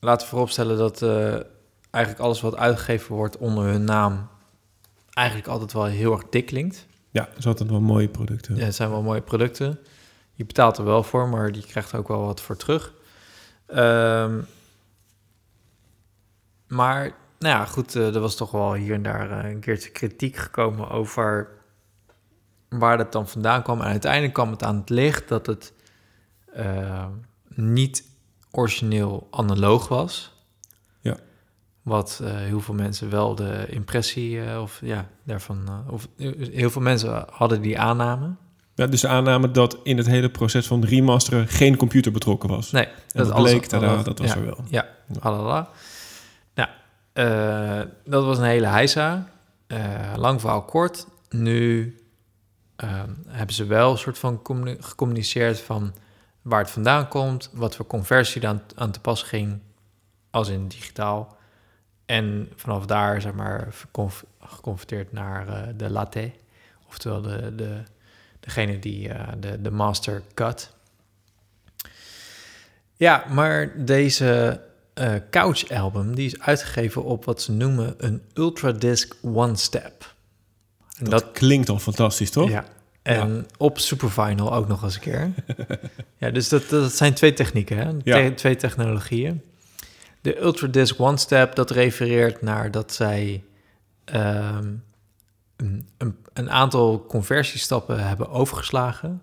laten we vooropstellen dat eh, eigenlijk alles wat uitgegeven wordt onder hun naam... eigenlijk altijd wel heel erg dik klinkt. Ja, dat is altijd wel mooie producten. Ja, het zijn wel mooie producten. Je betaalt er wel voor, maar die krijgt er ook wel wat voor terug. Ehm, maar, nou ja, goed, eh, er was toch wel hier en daar eh, een keertje kritiek gekomen over waar dat dan vandaan kwam. En uiteindelijk kwam het aan het licht dat het eh, niet origineel analoog was. Ja. Wat eh, heel veel mensen wel de impressie, eh, of ja, daarvan, eh, of heel veel mensen hadden die aanname. Ja, dus de aanname dat in het hele proces van remasteren geen computer betrokken was. Nee, en dat alles- bleek, dat was ja, er wel. Ja, alala. Nou, dat was een hele heisa. Lang verhaal kort. Nu eh, hebben ze wel een soort van communi- gecommuniceerd van waar het vandaan komt, wat voor conversie aan, aan te pas ging, als in digitaal. En vanaf daar, zeg maar, geconverteerd naar eh, de latte. Oftewel de, de, degene die eh, de, de master cut. Ja, maar deze eh, Couch album die is uitgegeven op wat ze noemen een Ultra Disc One Step. En Dat, klinkt al fantastisch, toch? ja. En op Supervinyl ook nog eens een keer. ja, dus dat, dat zijn twee technieken, hè? Ja. Te- twee technologieën. De Ultra Disc One Step, dat refereert naar dat zij ehm, een, een, een aantal conversiestappen hebben overgeslagen.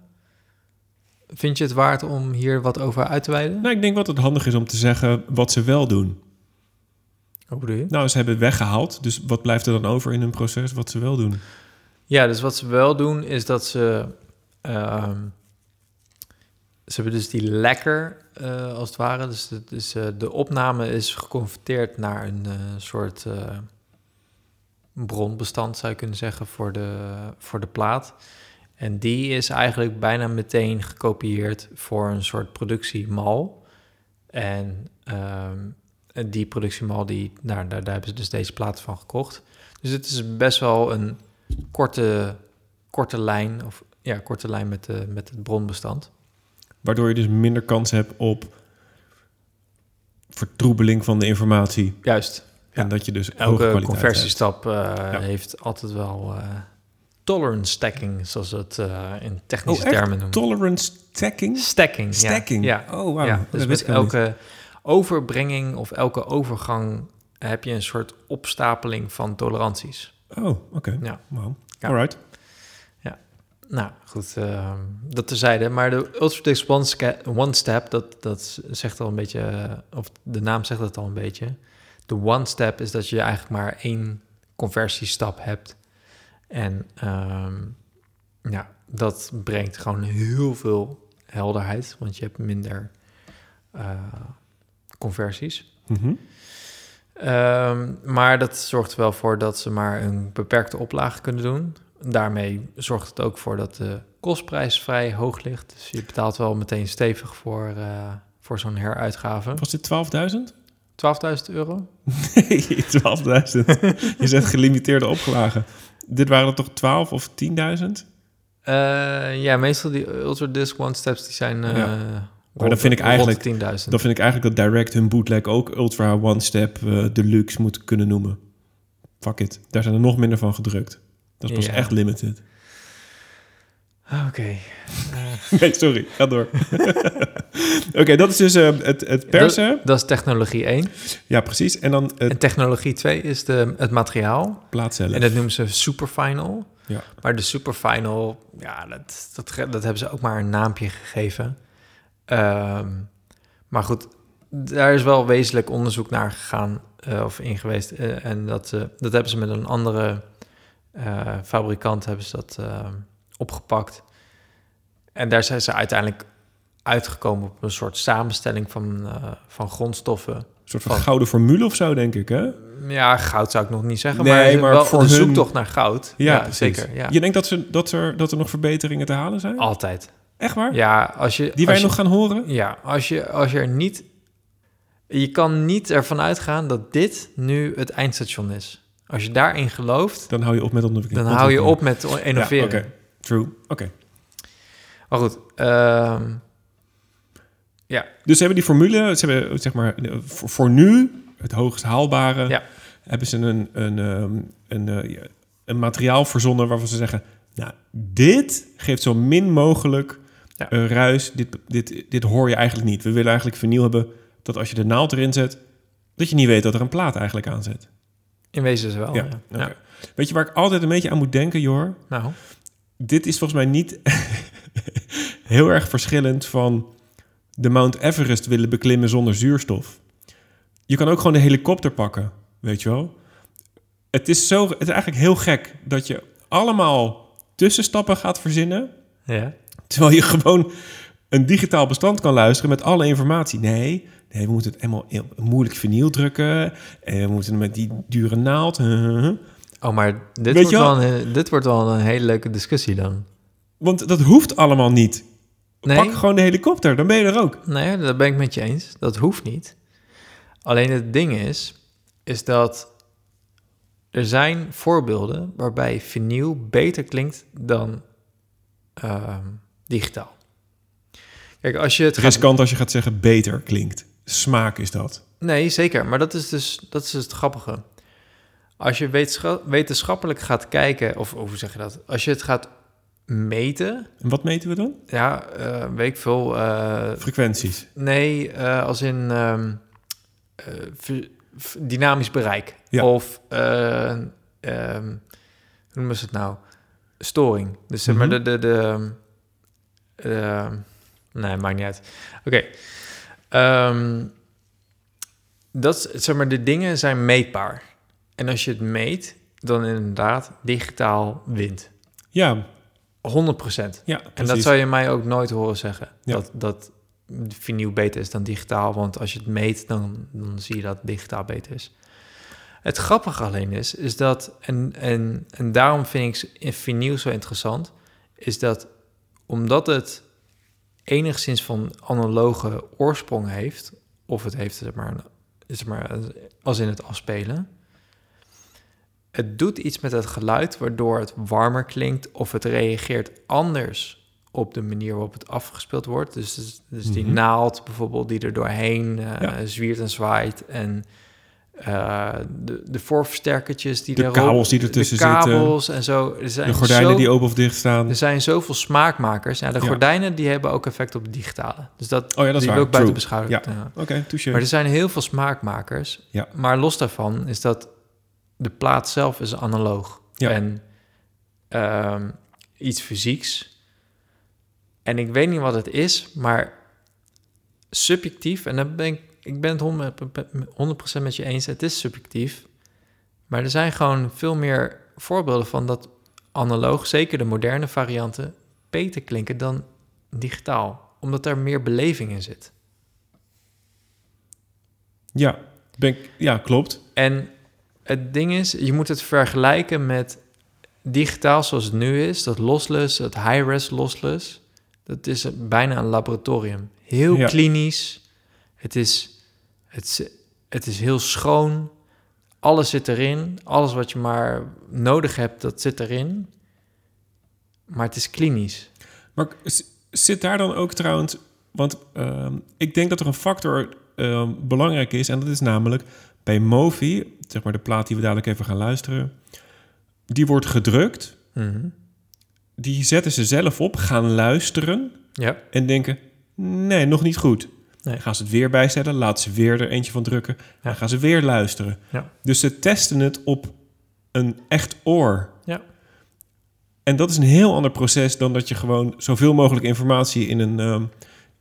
Vind je het waard om hier wat over uit te wijden? Nou, ik denk wat het handig is om te zeggen wat ze wel doen. Hoe bedoel je? Nou, ze hebben weggehaald. Dus wat blijft er dan over in hun proces wat ze wel doen? Ja, dus wat ze wel doen is dat ze ehm, ze hebben dus die lekker, eh, als het ware. Dus, is, eh, de opname is geconverteerd naar een eh, soort bronbestand, zou je kunnen zeggen, voor de, voor de plaat. En die is eigenlijk bijna meteen gekopieerd voor een soort productiemal. En ehm, die productiemal, die, daar, daar, daar hebben ze dus deze plaat van gekocht. Dus het is best wel een korte, korte lijn, of ja, korte lijn met, de, met het bronbestand. Waardoor je dus minder kans hebt op vertroebeling van de informatie. Juist. En Ja. dat je dus Elke conversiestap eh, Ja. heeft altijd wel eh, tolerance stacking, zoals we het eh, in technische Oh, termen noemen. Tolerance stacking? Stacking. ja. Stacking? Ja. Oh, Dat dus met elke overbrenging of elke overgang heb je een soort opstapeling van toleranties. Oh, oké. Ja. Wauw. Ja. Alright. Nou, goed, ehm, dat terzijde. Maar de Ultradix One, One Step, dat, dat zegt al een beetje... eh, of de naam zegt het al een beetje. De One Step is dat je eigenlijk maar één conversiestap hebt. En ehm, ja, dat brengt gewoon heel veel helderheid. Want je hebt minder eh, conversies. Mhm. Ehm, maar dat zorgt er wel voor dat ze maar een beperkte oplage kunnen doen. Daarmee zorgt het ook voor dat de kostprijs vrij hoog ligt. Dus je betaalt wel meteen stevig voor, eh, voor zo'n heruitgave. Was dit 12.000? 12.000 euro? Nee, 12.000. je zegt gelimiteerde oplagen. Dit waren er toch 12 of 10.000? Eh, ja, meestal die Ultra Disc One Steps die zijn... eh Ja. Rond- dan vind ik eigenlijk- 10.000. Dan vind ik eigenlijk dat Direct hun bootleg ook Ultra One Step eh, Deluxe moet kunnen noemen. Fuck it. Daar zijn er nog minder van gedrukt. Dat is pas Ja. echt limited. Ah, Oké. Nee, sorry. Ga door. Oké, dat is dus eh, het, het persen. Dat, dat is technologie 1. Ja, precies. En dan het En technologie 2 is de, het materiaal. plaat zelf. En dat noemen ze superfinal. Ja. Maar de superfinal, ja, dat, dat, dat hebben ze ook maar een naampje gegeven. Ehm, maar goed, daar is wel wezenlijk onderzoek naar gegaan eh, of in geweest. Eh, en dat, eh, dat hebben ze met een andere fabrikant hebben ze dat eh, opgepakt. En daar zijn ze uiteindelijk uitgekomen op een soort samenstelling van, van grondstoffen. Een soort van van- gouden formule of zo, denk ik, hè? Ja, goud zou ik nog niet zeggen, Nee, maar, maar wel voor de hun- zoektocht naar goud. Ja, precies. zeker. Ja. Je denkt dat, ze, dat, er, dat er nog verbeteringen te halen zijn? Altijd. Echt waar? Ja, als je... Die wij je- nog gaan horen? Ja, als je, als je er niet... Je kan niet ervan uitgaan dat dit nu het eindstation is. Als je daarin gelooft, Dan hou je op met ontwikkeling. dan hou je op met Ja, innoveren. Oké, true. Oké. Maar goed, ehm, ja, Dus ze hebben die formule, ze hebben zeg maar voor, voor nu het hoogst haalbare, Ja. hebben ze een, een, ehm, een, eh, ja, een materiaal verzonnen waarvan ze zeggen, nou, dit geeft zo min mogelijk Ja. eh, ruis. Dit, dit, dit hoor je eigenlijk niet. We willen eigenlijk vinyl hebben dat als je de naald erin zet, dat je niet weet dat er een plaat eigenlijk aan zit. in wezen is wel. Ja, oké. Ja. Weet je waar ik altijd een beetje aan moet denken, Jor? Nou, dit is volgens mij niet heel erg verschillend van de Mount Everest willen beklimmen zonder zuurstof. Je kan ook gewoon de helikopter pakken, weet je wel. Het is, zo, het is eigenlijk heel gek dat je allemaal tussenstappen gaat verzinnen, ja. Terwijl je gewoon een digitaal bestand kan luisteren met alle informatie. Nee, nee we moeten het helemaal moeilijk vinyl drukken en we moeten met die dure naald. Oh, maar dit wordt, wel een, dit wordt wel een hele leuke discussie dan. Want dat hoeft allemaal niet. Nee, Pak gewoon de helikopter, dan ben je er ook. nee, dat ben ik met je eens. Dat hoeft niet. Alleen het ding is, is dat er zijn voorbeelden waarbij vinyl beter klinkt dan ehm, digitaal. Kijk, als je het gaat... riskant als je gaat zeggen beter klinkt. Smaak is dat. Nee, zeker. Maar dat is dus dat is het grappige. Als je wetenschap- wetenschappelijk gaat kijken, of hoe zeg je dat? Als je het gaat meten, En wat meten we dan? ja, eh, weet ik veel. eh, Frequenties. nee, eh, als in ehm, eh, dynamisch bereik. Ja. Of, ehm, hoe noemen ze het nou? Storing. Dus zeg maar Mhm. de... de, de ehm, nee, maakt niet uit. Oké. Ehm, dat, zeg maar, de dingen zijn meetbaar. En als je het meet, dan inderdaad digitaal wint. Ja, 100 procent. Ja, En dat zou je mij ook nooit horen zeggen. Ja. Dat, dat vinyl beter is dan digitaal. Want als je het meet, dan, dan zie je dat digitaal beter is. Het grappige alleen is, is dat... En, en, en daarom vind ik in vinyl zo interessant... is dat omdat het enigszins van analoge oorsprong heeft... of het heeft zeg maar, zeg maar als in het afspelen... Het doet iets met het geluid waardoor het warmer klinkt of het reageert anders op de manier waarop het afgespeeld wordt. Dus, dus, die Mhm. naald bijvoorbeeld die er doorheen eh, Ja. zwiert en zwaait en eh, de, de voorversterkertjes die De kabels die ertussen de kabels en zo. Er zijn De gordijnen zo- die open of dicht staan. er zijn zoveel smaakmakers. Ja, de Ja. gordijnen die hebben ook effect op het digitale. Dus dat, Oh ja, dat is die waar. wil ik buiten beschouwing. Ja. ja. Oké. Maar er zijn heel veel smaakmakers. Ja. Maar los daarvan is dat de plaat zelf is analoog. Ja. En ehm, iets fysieks. En ik weet niet wat het is, maar subjectief, en dan ben ik, ik ben het 100% met je eens, het is subjectief. Maar er zijn gewoon veel meer voorbeelden van dat analoog, zeker de moderne varianten, beter klinken dan digitaal. Omdat er meer beleving in zit. Ja, ben ik, ja, klopt. En het ding is, je moet het vergelijken met digitaal zoals het nu is. Dat lossless, het high-res lossless. Dat is bijna een laboratorium. Heel Ja. klinisch. Het is, het, is- het is heel schoon. Alles zit erin. Alles wat je maar nodig hebt, dat zit erin. Maar het is klinisch. Maar zit daar dan ook trouwens... Want ehm, ik denk dat er een factor ehm, belangrijk is... en dat is namelijk bij Movi, zeg maar de plaat die we dadelijk even gaan luisteren... die wordt gedrukt, Mhm. die zetten ze zelf op, gaan luisteren... Ja. en denken, nee, nog niet goed. Nee. Gaan ze het weer bijzetten, laten ze weer er eentje van drukken... dan gaan ze weer luisteren. Ja. Dus ze testen het op een echt oor... Ja. En dat is een heel ander proces dan dat je gewoon zoveel mogelijk informatie in een, ehm,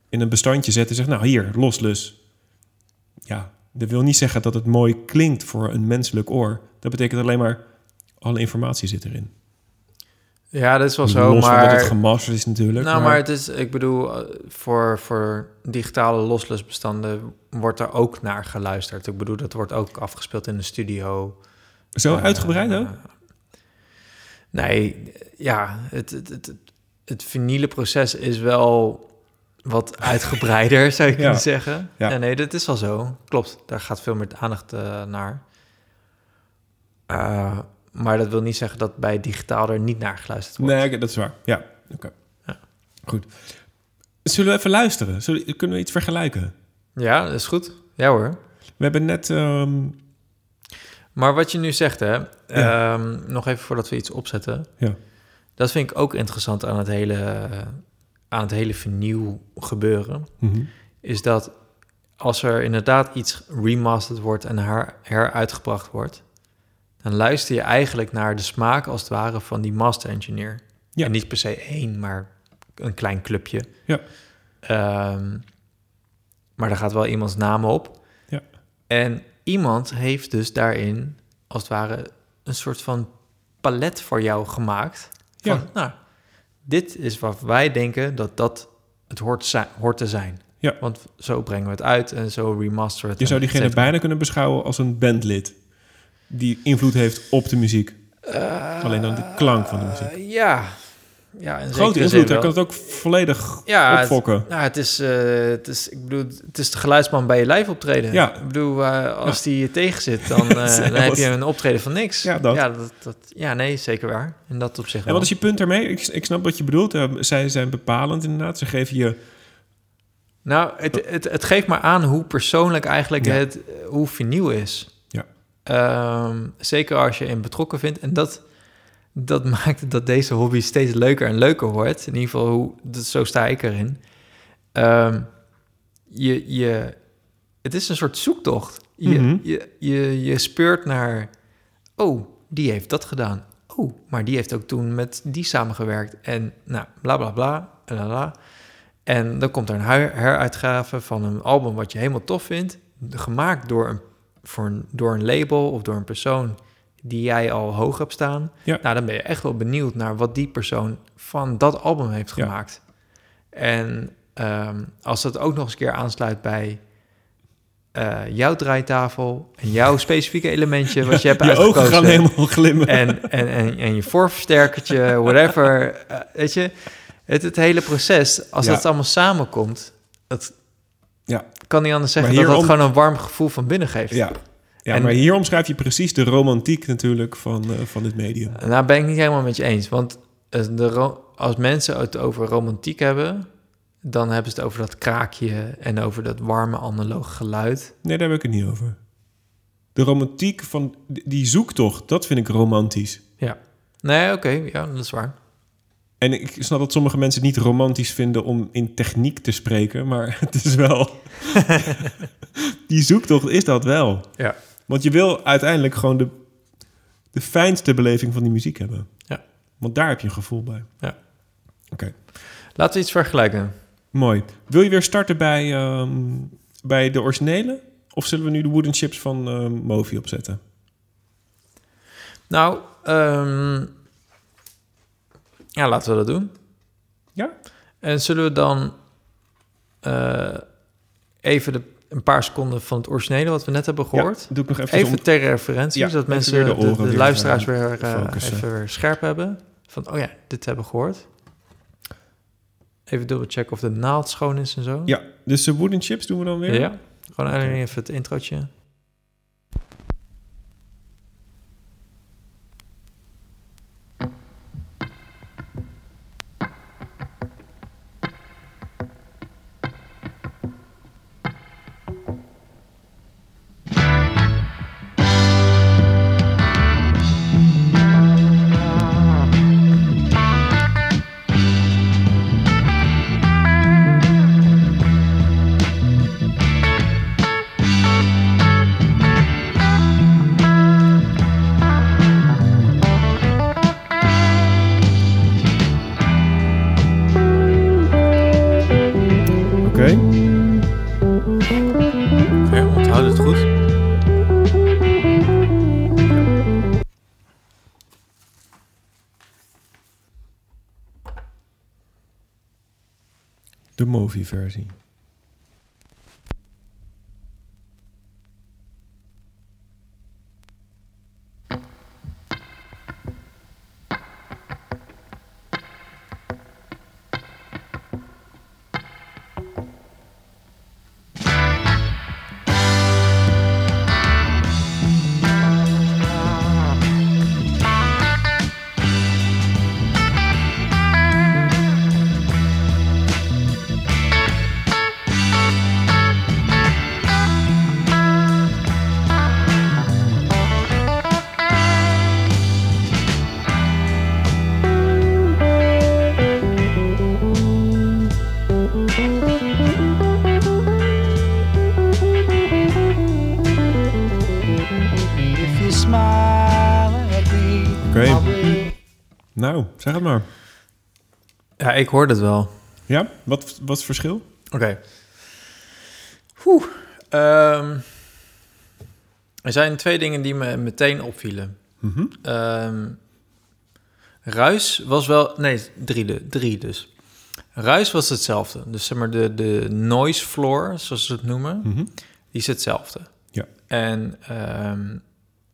in een bestandje zet en zegt, nou hier, loslus. Ja, dat wil niet zeggen dat het mooi klinkt voor een menselijk oor. Dat betekent alleen maar, alle informatie zit erin. Ja, dat is wel zo, Los maar... dat het gemasterd is natuurlijk. Nou, maar het is, ik bedoel, eh, voor, voor digitale lossless bestanden wordt er ook naar geluisterd. Ik bedoel, dat wordt ook afgespeeld in de studio. Zo Eh, uitgebreid ook? Nee, ja, het, het, het, het, vinyle proces is wel wat uitgebreider, zou ik Ja. kunnen zeggen. Ja. Ja. nee, dat is wel zo. Klopt, daar gaat veel meer aandacht eh, naar. Maar dat wil niet zeggen dat bij digitaal er niet naar geluisterd wordt. Nee, dat is waar. Ja, oké. Ja. Goed. Zullen we even luisteren? Zullen, kunnen we iets vergelijken? Ja, dat is goed. Ja hoor. We hebben net... ehm, Maar wat je nu zegt, hè, ehm, nog even voordat we iets opzetten. Ja. Dat vind ik ook interessant aan het hele, aan het hele vernieuw gebeuren. mhm. Is dat als er inderdaad iets remastered wordt en her, heruitgebracht wordt, dan luister je eigenlijk naar de smaak als het ware van die master engineer. Ja. En niet per se één, maar een klein clubje. Ja. Ehm, maar daar gaat wel iemands naam op. Ja. En iemand heeft dus daarin, als het ware, een soort van palet voor jou gemaakt. Van, Ja. nou, dit is wat wij denken dat dat het hoort, hoort te zijn. Ja. Want zo brengen we het uit en zo remasteren we het. Je zou en diegene bijna kunnen beschouwen als een bandlid. Die invloed heeft op de muziek. Alleen dan de klank van de muziek. Eh, ja. ja in Grote invloed, wel. kan het ook volledig Ja, het- opfokken. Nou, het is, eh, het is, ik bedoel, het is de geluidsman bij je live optreden. Ja. Ik bedoel, eh, als die je tegen zit, dan, eh, dan heb je een optreden van niks. Ja, dat. Ja, dat, dat, ja nee, zeker waar. En dat op zich En wat is je punt daarmee? Ik, ik snap wat je bedoelt. Eh, zij zijn bepalend inderdaad. Ze geven je... Nou, het, het, het geeft maar aan hoe persoonlijk eigenlijk het, eh, hoe vernieuw is. Ehm, zeker als je in betrokken vindt. En dat, dat maakt dat deze hobby steeds leuker en leuker wordt. In ieder geval, hoe, dat, zo sta ik erin. Ehm, je, je, het is een soort zoektocht. Je, Mhm. je, je, je speurt naar... Oh, die heeft dat gedaan. Oh, maar die heeft ook toen met die samengewerkt. En nou, bla bla bla. En, la, la. en dan komt er een her- heruitgave van een album wat je helemaal tof vindt. Gemaakt door een, voor een, door een label of door een persoon die jij al hoog hebt staan, Ja. nou, dan ben je echt wel benieuwd naar wat die persoon van dat album heeft Ja. gemaakt. En ehm, als dat ook nog eens een keer aansluit bij eh, jouw draaitafel en jouw specifieke elementje wat je hebt je ogen uitgekozen. gaan helemaal glimmen. en, en, en, en je voorversterkertje, whatever. eh, weet je, het, het hele proces, als Ja. dat allemaal samenkomt, dat Ja. kan niet anders zeggen dat dat gewoon een warm gevoel van binnen geeft. ja, ja En- maar hier omschrijf je precies de romantiek natuurlijk van, eh, van dit medium. En Daar ben ik niet helemaal met je eens. Want eh, de als mensen het over romantiek hebben, dan hebben ze het over dat kraakje en over dat warme analoge geluid. Nee, daar heb ik het niet over. De romantiek van die zoektocht, dat vind ik romantisch. Ja. Nee, oké, ja, dat is waar. En ik snap dat sommige mensen het niet romantisch vinden om in techniek te spreken, maar het is wel. die zoektocht is dat wel. Ja. Want je wil uiteindelijk gewoon de, de fijnste beleving van die muziek hebben. Ja. Want daar heb je een gevoel bij. Ja. Oké, Laten we iets vergelijken. mooi. Wil je weer starten bij, ehm, bij de originele? Of zullen we nu de wooden chips van ehm Movi opzetten? Nou, ehm, ja, laten we dat doen. Ja? En zullen we dan eh, even de, een paar seconden van het originele wat we net hebben gehoord? Ja, doe ik nog even, Even om- ter referentie, Ja, zodat mensen, de, luisteraars eh, weer eh, even weer scherp hebben. Van, oh ja, dit hebben we gehoord. Even dubbelchecken of de naald schoon is en zo. Ja, dus de wooden chips doen we dan weer? Ja, gewoon alleen even het introotje. De zeg het maar. Ja, ik hoor het wel. Ja? Wat, wat is het verschil? Oké. Oeh. Ehm, er zijn twee dingen die me meteen opvielen. Mhm. Ehm, ruis was wel... Nee, drie, de, drie dus. Ruis was hetzelfde. Dus zeg maar de, de noise floor, zoals ze het noemen, Mhm. die is hetzelfde. Ja. En ehm,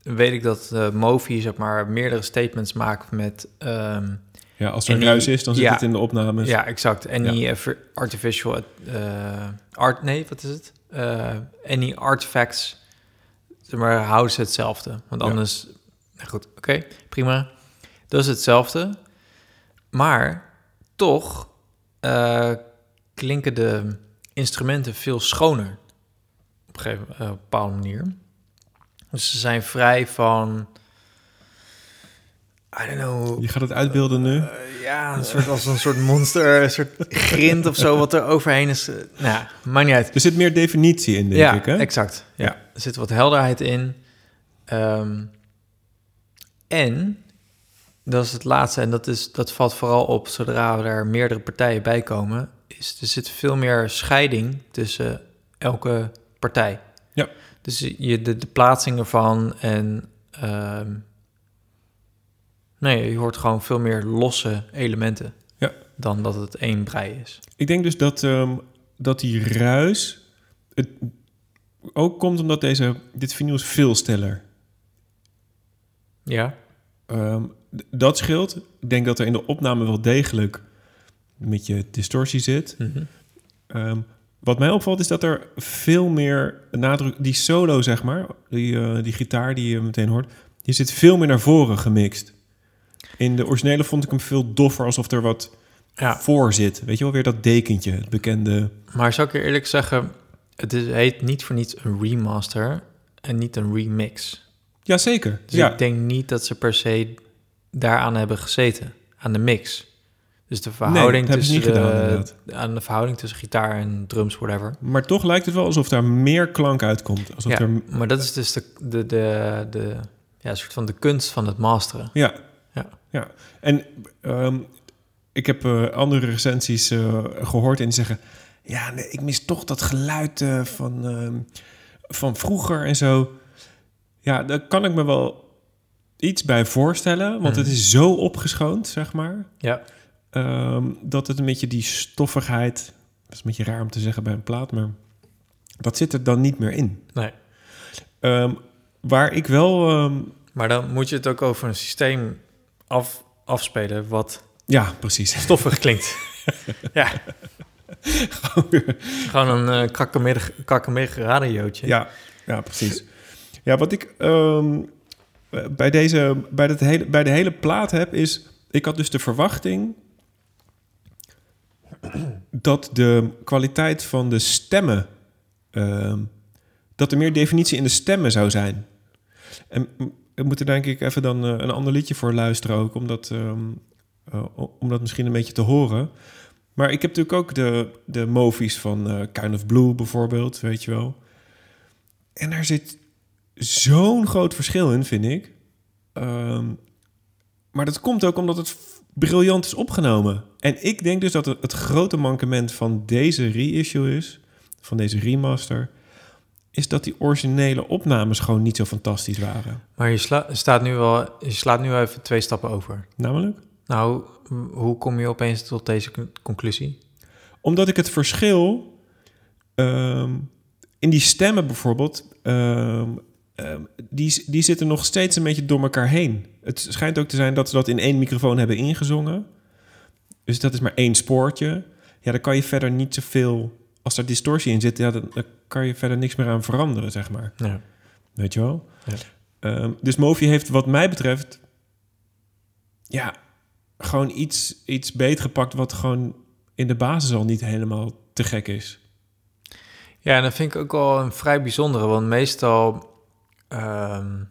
weet ik dat eh Movi zeg maar meerdere statements maakt met... ehm, Ja, als er ruis is, dan zit ja. het in de opnames. ja, exact. En Ja. die eh, artificial eh, art, nee, wat is het? En die artifacts, zeg maar, houden ze hetzelfde. Want Ja. anders, nou goed, oké, prima. Dat is hetzelfde. Maar toch klinken de instrumenten veel schoner op een, gegeven, op een bepaalde manier. Dus ze zijn vrij van, I don't know, Je gaat het uitbeelden nu. eh, ja, een soort als een soort monster, een soort grind of zo wat er overheen is. Nou, ja, maakt niet uit. Er zit meer definitie in, denk ja, ik, hè? exact. Ja. Ja. Er zit wat helderheid in. Ehm, en dat is het laatste, en dat, is, dat valt vooral op zodra we er meerdere partijen bij komen, is er zit veel meer scheiding tussen elke partij. Ja. Dus je, de, de plaatsing ervan en ehm, Nee, je hoort gewoon veel meer losse elementen Ja. dan dat het één brei is. Ik denk dus dat, ehm, dat die ruis het ook komt omdat deze, dit vinyl is veel stiller. Ja, Ehm, dat scheelt. Ik denk dat er in de opname wel degelijk een beetje distortie zit. Mhm. Wat mij opvalt is dat er veel meer nadruk... Die solo, zeg maar, die, eh, die gitaar die je meteen hoort... die zit veel meer naar voren gemixt. In de originele vond ik hem veel doffer, alsof er wat ja. voor zit. Weet je wel, weer dat dekentje, het bekende... maar zou ik je eerlijk zeggen, het is, heet niet voor niets een remaster en niet een remix. Jazeker, Dus ja. ik denk niet dat ze per se daaraan hebben gezeten, aan de mix. Dus de verhouding tussen gedaan, de, inderdaad. aan de verhouding tussen gitaar en drums, whatever. Maar toch lijkt het wel alsof daar meer klank uitkomt. Alsof Ja, er, maar dat is dus de, de, de, de ja, soort van de kunst van het masteren. ja, Ja. ja. En ehm, ik heb eh, andere recensies eh, gehoord en die zeggen... Ja, nee, ik mis toch dat geluid eh, van, ehm, van vroeger en zo. Ja, daar kan ik me wel iets bij voorstellen. Want het Mhm. is zo opgeschoond, zeg maar. Ja, ehm, dat het een beetje die stoffigheid... Dat is een beetje raar om te zeggen bij een plaat, maar... Dat zit er dan niet meer in. nee. Ehm, waar ik wel... ehm, Maar dan moet je het ook over een systeem af, afspelen wat ja, precies. stoffig klinkt. ja, gewoon een uh, kakkemerig radiootje. Ja, ja, precies. Ja, wat ik bij, deze, bij, dat hele, bij de hele plaat heb, is... Ik had dus de verwachting dat de kwaliteit van de stemmen... ehm, dat er meer definitie in de stemmen zou zijn. En we moeten denk ik even dan eh, een ander liedje voor luisteren ook... om dat, ehm, eh, om dat misschien een beetje te horen... Maar ik heb natuurlijk ook de, de movies van eh, Kind of Blue bijvoorbeeld, weet je wel. En daar zit zo'n groot verschil in, vind ik. Ehm, maar dat komt ook omdat het briljant is opgenomen. En ik denk dus dat het, het grote mankement van deze reissue is, van deze remaster, is dat die originele opnames gewoon niet zo fantastisch waren. Maar je, sla, staat nu wel, je slaat nu even twee stappen over. Namelijk? Nou, hoe kom je opeens tot deze con- conclusie? Omdat ik het verschil ehm, in die stemmen bijvoorbeeld, ehm, ehm, die, die zitten nog steeds een beetje door elkaar heen. Het schijnt ook te zijn dat ze dat in één microfoon hebben ingezongen. Dus dat is maar één spoortje. Ja, dan kan je verder niet zoveel... Als er distortie in zit, ja, dan, dan kan je verder niks meer aan veranderen, zeg maar. Ja. Weet je wel? Ja. Ehm, dus Movi heeft wat mij betreft... Ja, gewoon iets, iets beet gepakt... wat gewoon in de basis al niet helemaal te gek is. Ja, en dat vind ik ook wel een vrij bijzondere, want meestal ehm,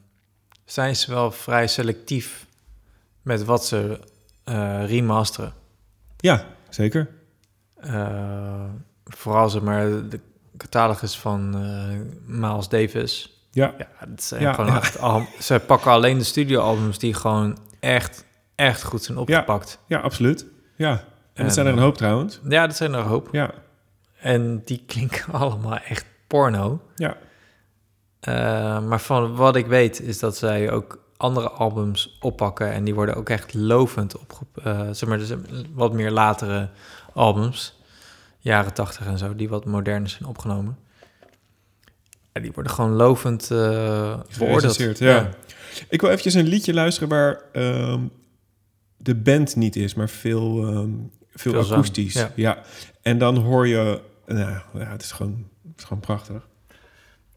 zijn ze wel vrij selectief met wat ze eh, remasteren. Ja, zeker. Eh, vooral zeg maar de catalogus van eh, Miles Davis. Ja, Ja, het zijn Ja, gewoon ja. echt al, ze pakken alleen de studioalbums die gewoon echt, echt goed zijn opgepakt. ja absoluut. Ja, en En, dat zijn er een hoop trouwens. Ja, dat zijn er een hoop. Ja, En die klinken allemaal echt porno. ja, Eh, maar van wat ik weet is dat zij ook andere albums oppakken en die worden ook echt lovend opgepakt. zeg maar, dus wat meer latere albums, jaren tachtig en zo, die wat moderner zijn opgenomen. Ja, die worden gewoon lovend eh beoordeeld. Ja. Ik wil eventjes een liedje luisteren waar ehm, de band niet is, maar veel, ehm, veel, akoestisch. ja. Ja. En dan hoor je, nou ja, het is gewoon, het is gewoon prachtig.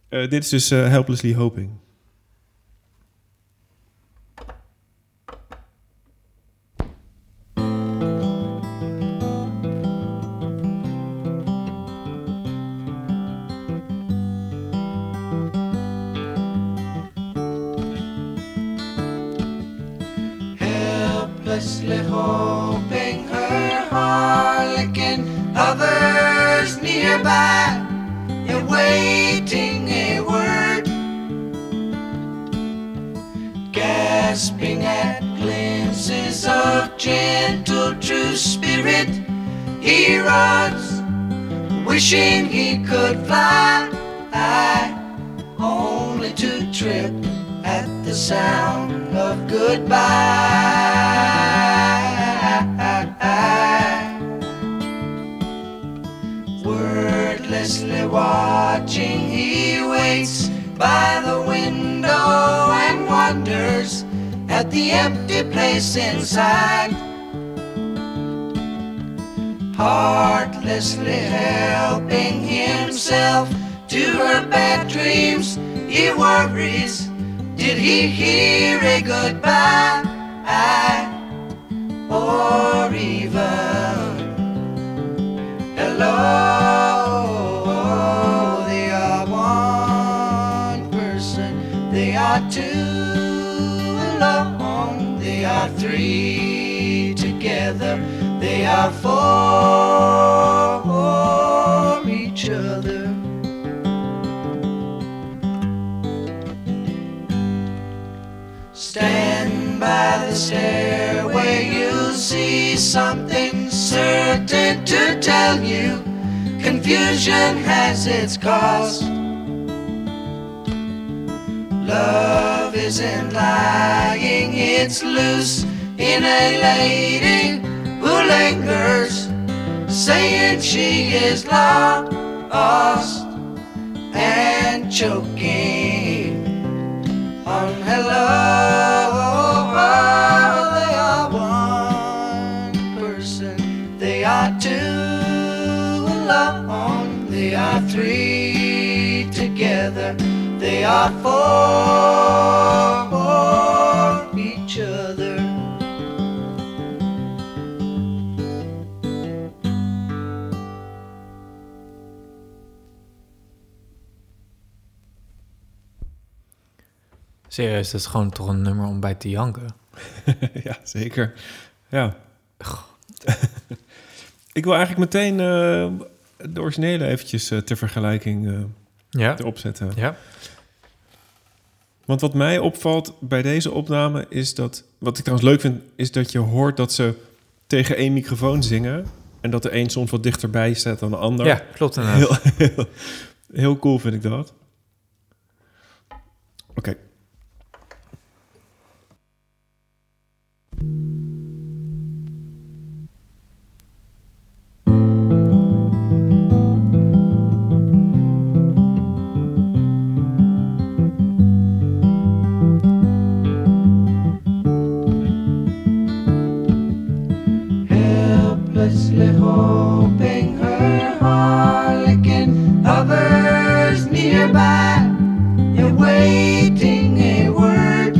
Eh, dit is dus eh, Helplessly Hoping. Nearby, awaiting a word, gasping at glimpses of gentle true spirit. He runs, wishing he could fly, only to trip at the sound of goodbye. Watching, he waits by the window and wonders at the empty place inside. Heartlessly helping himself to her bad dreams, he worries. Did he hear a goodbye? Or even hello? Two alone, they are three together, they are for each other. Stand by the stairway, you'll see something certain to tell you. Confusion has its cost. Love isn't lying, it's loose in a lady who lingers, saying she is lost and choking on hello. They are one person, they are two alone, they are three together, they are for each other. Serieus, dat is gewoon toch een nummer om bij te janken. ja, zeker. Ja. ik wil eigenlijk meteen eh, de originele eventjes eh, ter vergelijking eh, Ja? erop zetten. Ja? Want wat mij opvalt bij deze opname is dat... Wat ik trouwens leuk vind, is dat je hoort dat ze tegen één microfoon zingen... en dat de een soms wat dichterbij staat dan de ander. Ja, klopt inderdaad. Heel, heel, heel cool vind ik dat. Oké. Helplessly hoping her harlequin hovers nearby, awaiting a word,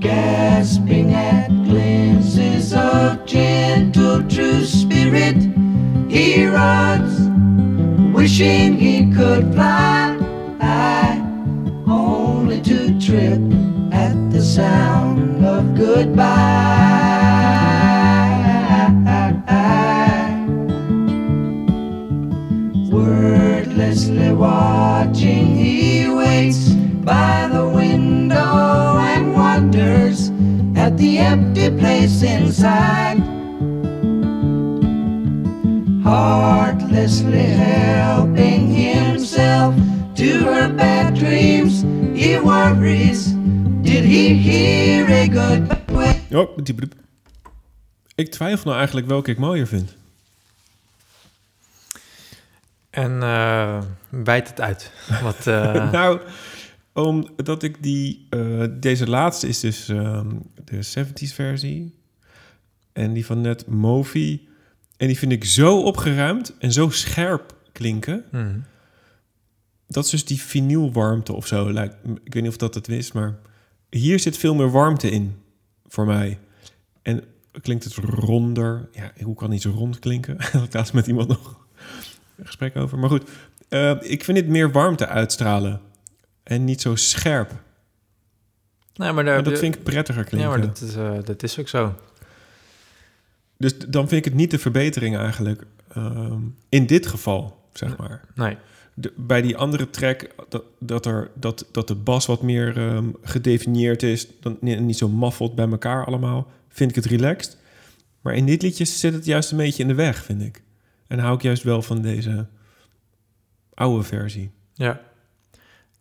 gasping at glimpses of gentle true spirit. He runs, wishing he inside. Heartlessly helping himself to her bad dreams, he worries. Did he hear a goodbye? Oh. Ik twijfel nou eigenlijk welke ik mooier vind. En eh bijt het uit. Wat, eh, nou, omdat ik die... eh, deze laatste is dus ehm, de 70s versie. En die van net Movi. En die vind ik zo opgeruimd en zo scherp klinken. hmm. Dat is dus die vinylwarmte of zo. Lijkt, ik weet niet of dat het is, maar hier zit veel meer warmte in voor mij. En klinkt het ronder. Ja, hoe kan iets rond klinken? Had ik laatst met iemand nog een gesprek over. Maar goed, eh, ik vind dit meer warmte uitstralen. En niet zo scherp. Nee, maar daar, dat vind ik prettiger Ja, klinken. maar dat is, eh, dat is ook zo. Dus dan vind ik het niet de verbetering eigenlijk. ehm, in dit geval, zeg maar. Nee. De- bij die andere track, dat, dat, er, dat, dat de bas wat meer ehm, gedefinieerd is, dan ni- niet zo maffeld bij elkaar allemaal, vind ik het relaxed. Maar in dit liedje zit het juist een beetje in de weg, vind ik. En hou ik juist wel van deze oude versie. Ja.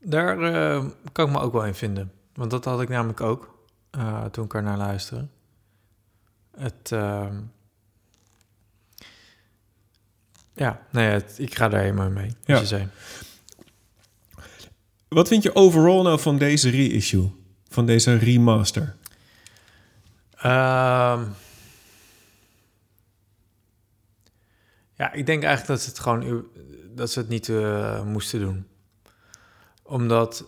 Daar eh, kan ik me ook wel in vinden. Want dat had ik namelijk ook eh, toen ik er naar luisterde. Het. ehm, ja, nee, het, ik ga daar helemaal mee. Ja. Je zei. Wat vind je overal nou van deze reissue? Van deze remaster? Ehm, ja, ik denk eigenlijk dat ze het gewoon dat ze het niet eh, moesten doen. Omdat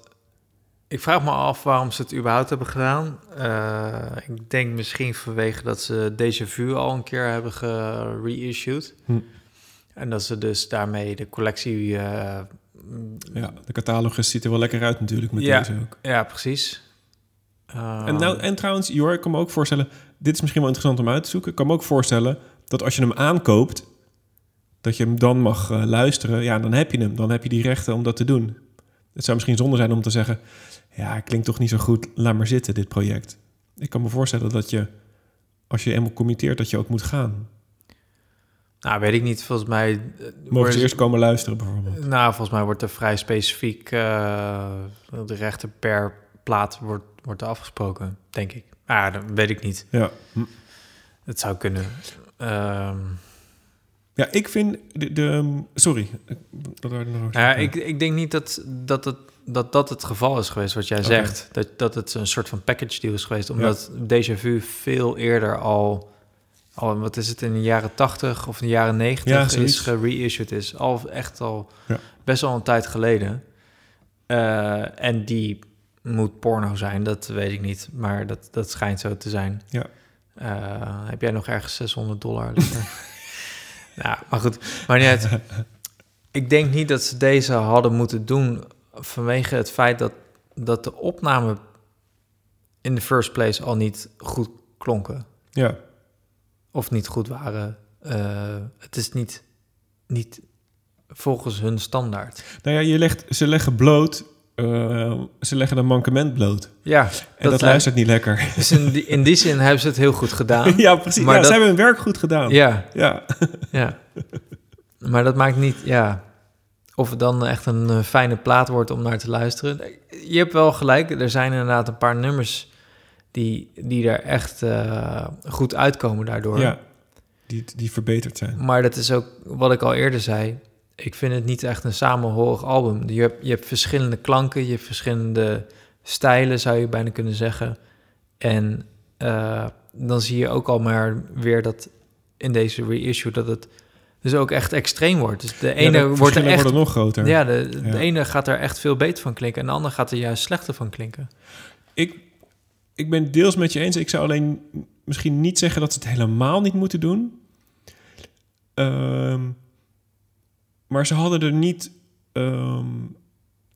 ik vraag me af waarom ze het überhaupt hebben gedaan. Eh, ik denk misschien vanwege dat ze Déjà Vu al een keer hebben gereissued. Hm. En dat ze dus daarmee de collectie... eh, Ja, de catalogus ziet er wel lekker uit natuurlijk met Ja. deze ook. ja, precies. Eh, En, nou, en trouwens, Jor, ik kan me ook voorstellen... Dit is misschien wel interessant om uit te zoeken. Ik kan me ook voorstellen dat als je hem aankoopt... dat je hem dan mag luisteren. Ja, dan heb je hem. Dan heb je die rechten om dat te doen. Het zou misschien zonde zijn om te zeggen... ja, klinkt toch niet zo goed. Laat maar zitten, dit project. Ik kan me voorstellen dat je... als je eenmaal committeert, dat je ook moet gaan. nou, weet ik niet. Volgens mij... eh, Mogen ze eerst komen luisteren, bijvoorbeeld. Nou, volgens mij wordt er vrij specifiek uh, de rechten per plaat wordt, wordt afgesproken, denk ik. Ah, dat weet ik niet. Ja. Hm. Het zou kunnen. Ehm, Ja, ik vind de... de sorry. Dat nog nou ja, ik, ik denk niet dat dat, het, dat dat het geval is geweest wat jij zegt. Dat, dat het een soort van package deal is geweest. Omdat Déjà Vu veel eerder al, al, wat is het, in de jaren 80 of in de jaren 90 Ja, is gereissued is. Al echt al Ja. best wel een tijd geleden. Eh, en die moet porno zijn, dat weet ik niet. Maar dat, dat schijnt zo te zijn. Ja. Eh, heb jij nog ergens 600 dollar liggen? nou, maar goed. Maar uit. Ik denk niet dat ze deze hadden moeten doen vanwege het feit dat, dat de opnamen in the first place al niet goed klonken. Ja. Of niet goed waren. Eh, het is niet, niet volgens hun standaard. Nou ja, je legt, ze leggen bloot... eh, ze leggen een mankement bloot. Ja, En dat, luistert niet lekker. Dus in die, in die zin hebben ze het heel goed gedaan. ja, precies. Maar ja, dat- ze hebben hun werk goed gedaan. Ja, Ja. ja. Maar dat maakt niet, ja. Of het dan echt een eh, fijne plaat wordt om naar te luisteren. Je hebt wel gelijk, er zijn inderdaad een paar nummers die, die er echt eh, goed uitkomen daardoor. Ja. Die, die verbeterd zijn. Maar dat is ook wat ik al eerder zei. Ik vind het niet echt een samenhorig album. Je hebt, je hebt verschillende klanken, je hebt verschillende stijlen, zou je bijna kunnen zeggen. En eh, dan zie je ook al maar weer dat in deze reissue dat het dus ook echt extreem wordt. Dus de ene wordt er echt. nog groter. Ja, de, ene gaat er echt veel beter van klinken en de andere gaat er juist slechter van klinken. Ik, ik ben deels met je eens. Ik zou alleen misschien niet zeggen dat ze het helemaal niet moeten doen. Ehm, maar ze hadden er niet ehm,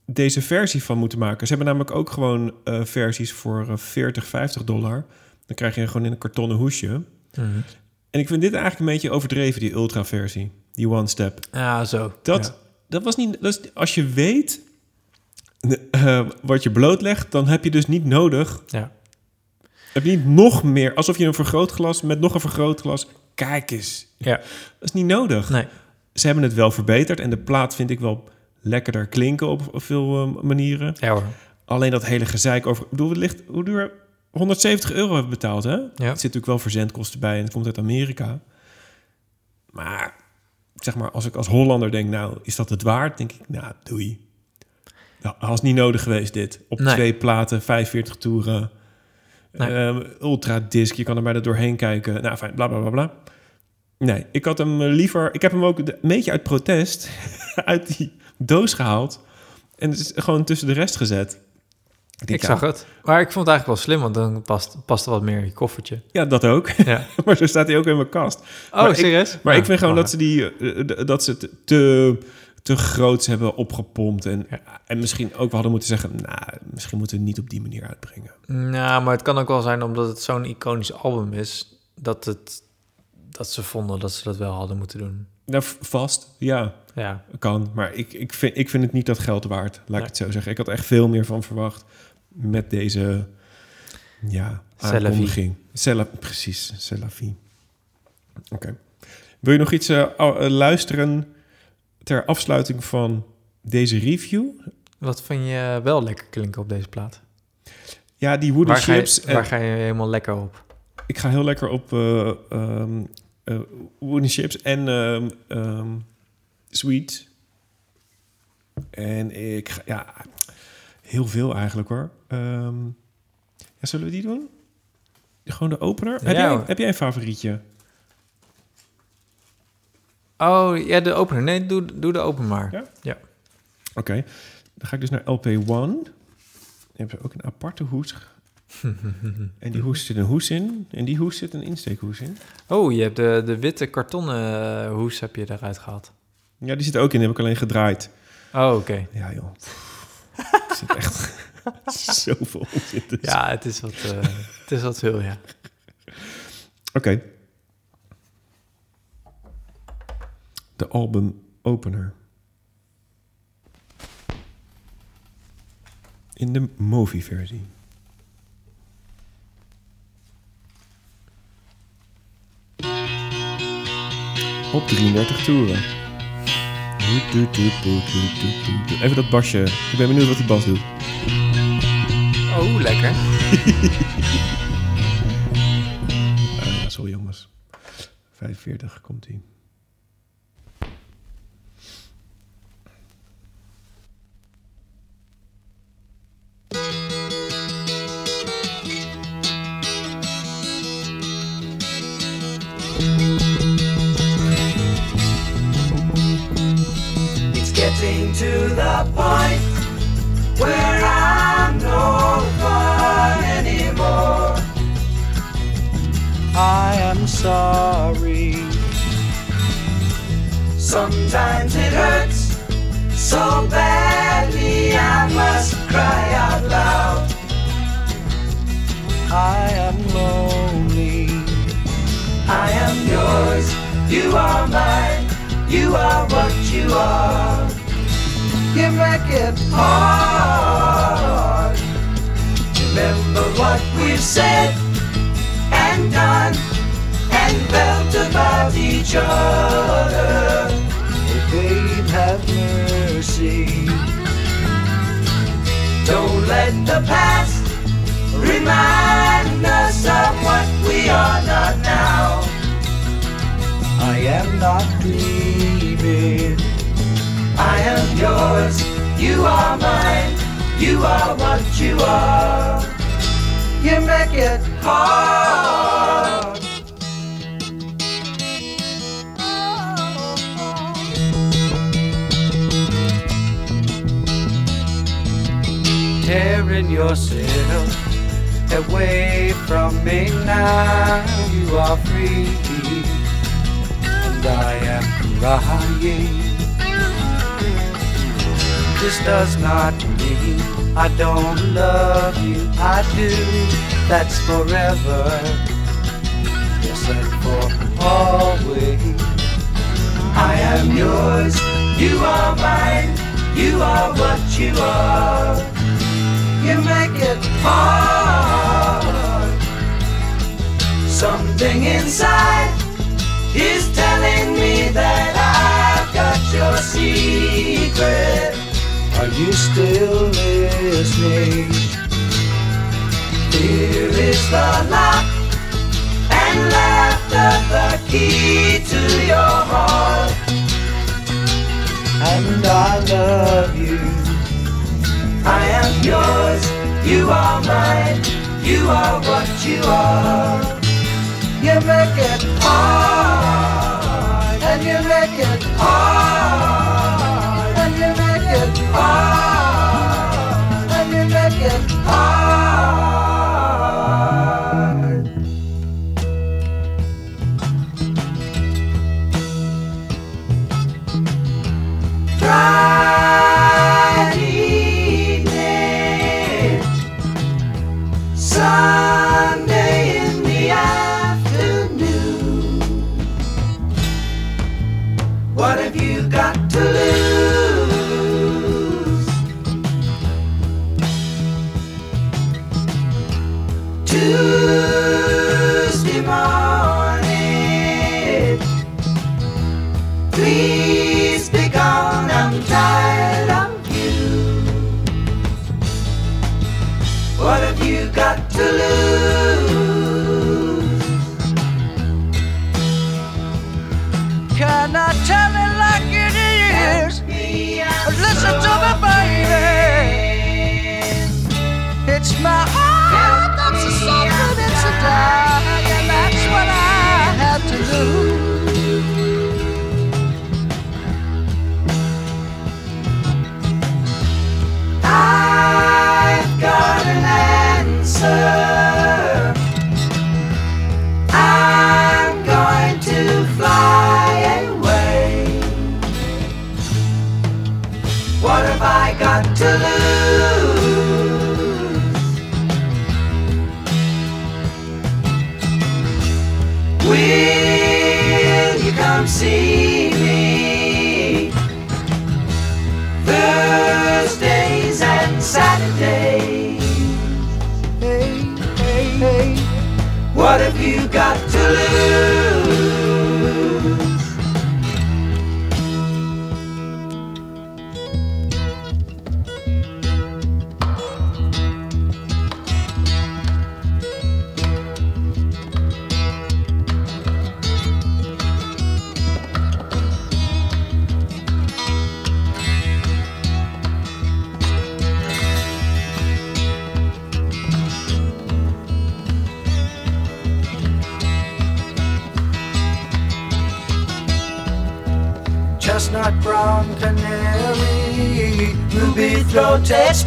deze versie van moeten maken. Ze hebben namelijk ook gewoon eh, versies voor eh, 40, 50 dollar. Dan krijg je gewoon in een kartonnen hoesje. En ik vind dit eigenlijk een beetje overdreven, die ultra-versie. Die one-step. Ja, zo. Dat, Ja. dat was niet. Dat is, als je weet eh, wat je blootlegt, dan heb je dus niet nodig. Ja. Heb je niet nog meer. Alsof je een vergrootglas met nog een vergrootglas. Kijk eens. Ja. Dat is niet nodig. Nee. Ze hebben het wel verbeterd. En de plaat vind ik wel lekkerder klinken op, veel eh, manieren. Ja hoor. Alleen dat hele gezeik over. Ik bedoel, het ligt. Hoe duur? 170 euro hebben betaald, hè? Ja. Er zit natuurlijk wel verzendkosten bij en het komt uit Amerika. Maar zeg maar, als ik als Hollander denk, nou, is dat het waard? Denk ik, nou, doei. Nou, was niet nodig geweest dit. Op Nee. twee platen, 45 toeren. Nee. Ehm, ultra disc, je kan er bijna doorheen kijken. Nou, fijn, bla bla bla bla. Nee, ik had hem eh, liever... Ik heb hem ook een beetje uit protest uit die doos gehaald. En het is gewoon tussen de rest gezet. Ik zag het. Maar ik vond het eigenlijk wel slim, want dan past, past er wat meer in je koffertje. Ja, dat ook. Ja. maar zo staat hij ook in mijn kast. Oh, Maar ik- serieus? Maar Ja, ik vind gewoon dat ze, die, eh, dat ze het te, te groots hebben opgepompt. En, en misschien ook wel hadden moeten zeggen... nou, misschien moeten we het niet op die manier uitbrengen. Nou, maar het kan ook wel zijn omdat het zo'n iconisch album is... Dat, het, dat ze vonden dat ze dat wel hadden moeten doen. Nou, vast, ja, Ja, kan. Maar ik, ik, vind, ik vind het niet dat geld waard, laat Nee. ik het zo zeggen. Ik had echt veel meer van verwacht met deze ja, aankondiging. C'est la- precies, vie. Oké. Wil je nog iets eh, eh, luisteren ter afsluiting van deze review? Wat vind je wel lekker klinken op deze plaat? Ja, die wooden Waar ga, je, chips. en- waar ga je helemaal lekker op? Ik ga heel lekker op wooden chips en ehm ehm, sweet. En ik ga, ja, heel veel eigenlijk hoor. Ja, zullen we die doen? Gewoon de opener? heb, jij, heb jij een favorietje? Oh, ja, de opener. Nee, doe, doe de open maar. Ja? Ja. Oké, dan ga ik dus naar LP1. Dan hebben ze ook een aparte hoes. En die hoes zit een hoes in. En die hoes zit een insteekhoes in. Oh, je hebt de, de witte kartonnen eh, hoes heb je eruit gehaald. Ja, die zit ook in. Die heb ik alleen gedraaid. Oh, oké. Ja, joh. Zit echt zoveel onzin tussen. Ja, het is wat, eh, het is wat veel, ja. Oké. De album opener. In de movie Op 33 toeren. Even dat basje. Ik ben benieuwd wat die bas doet. Oh, lekker. Ja, sorry jongens. 45 komt ie. Jacob.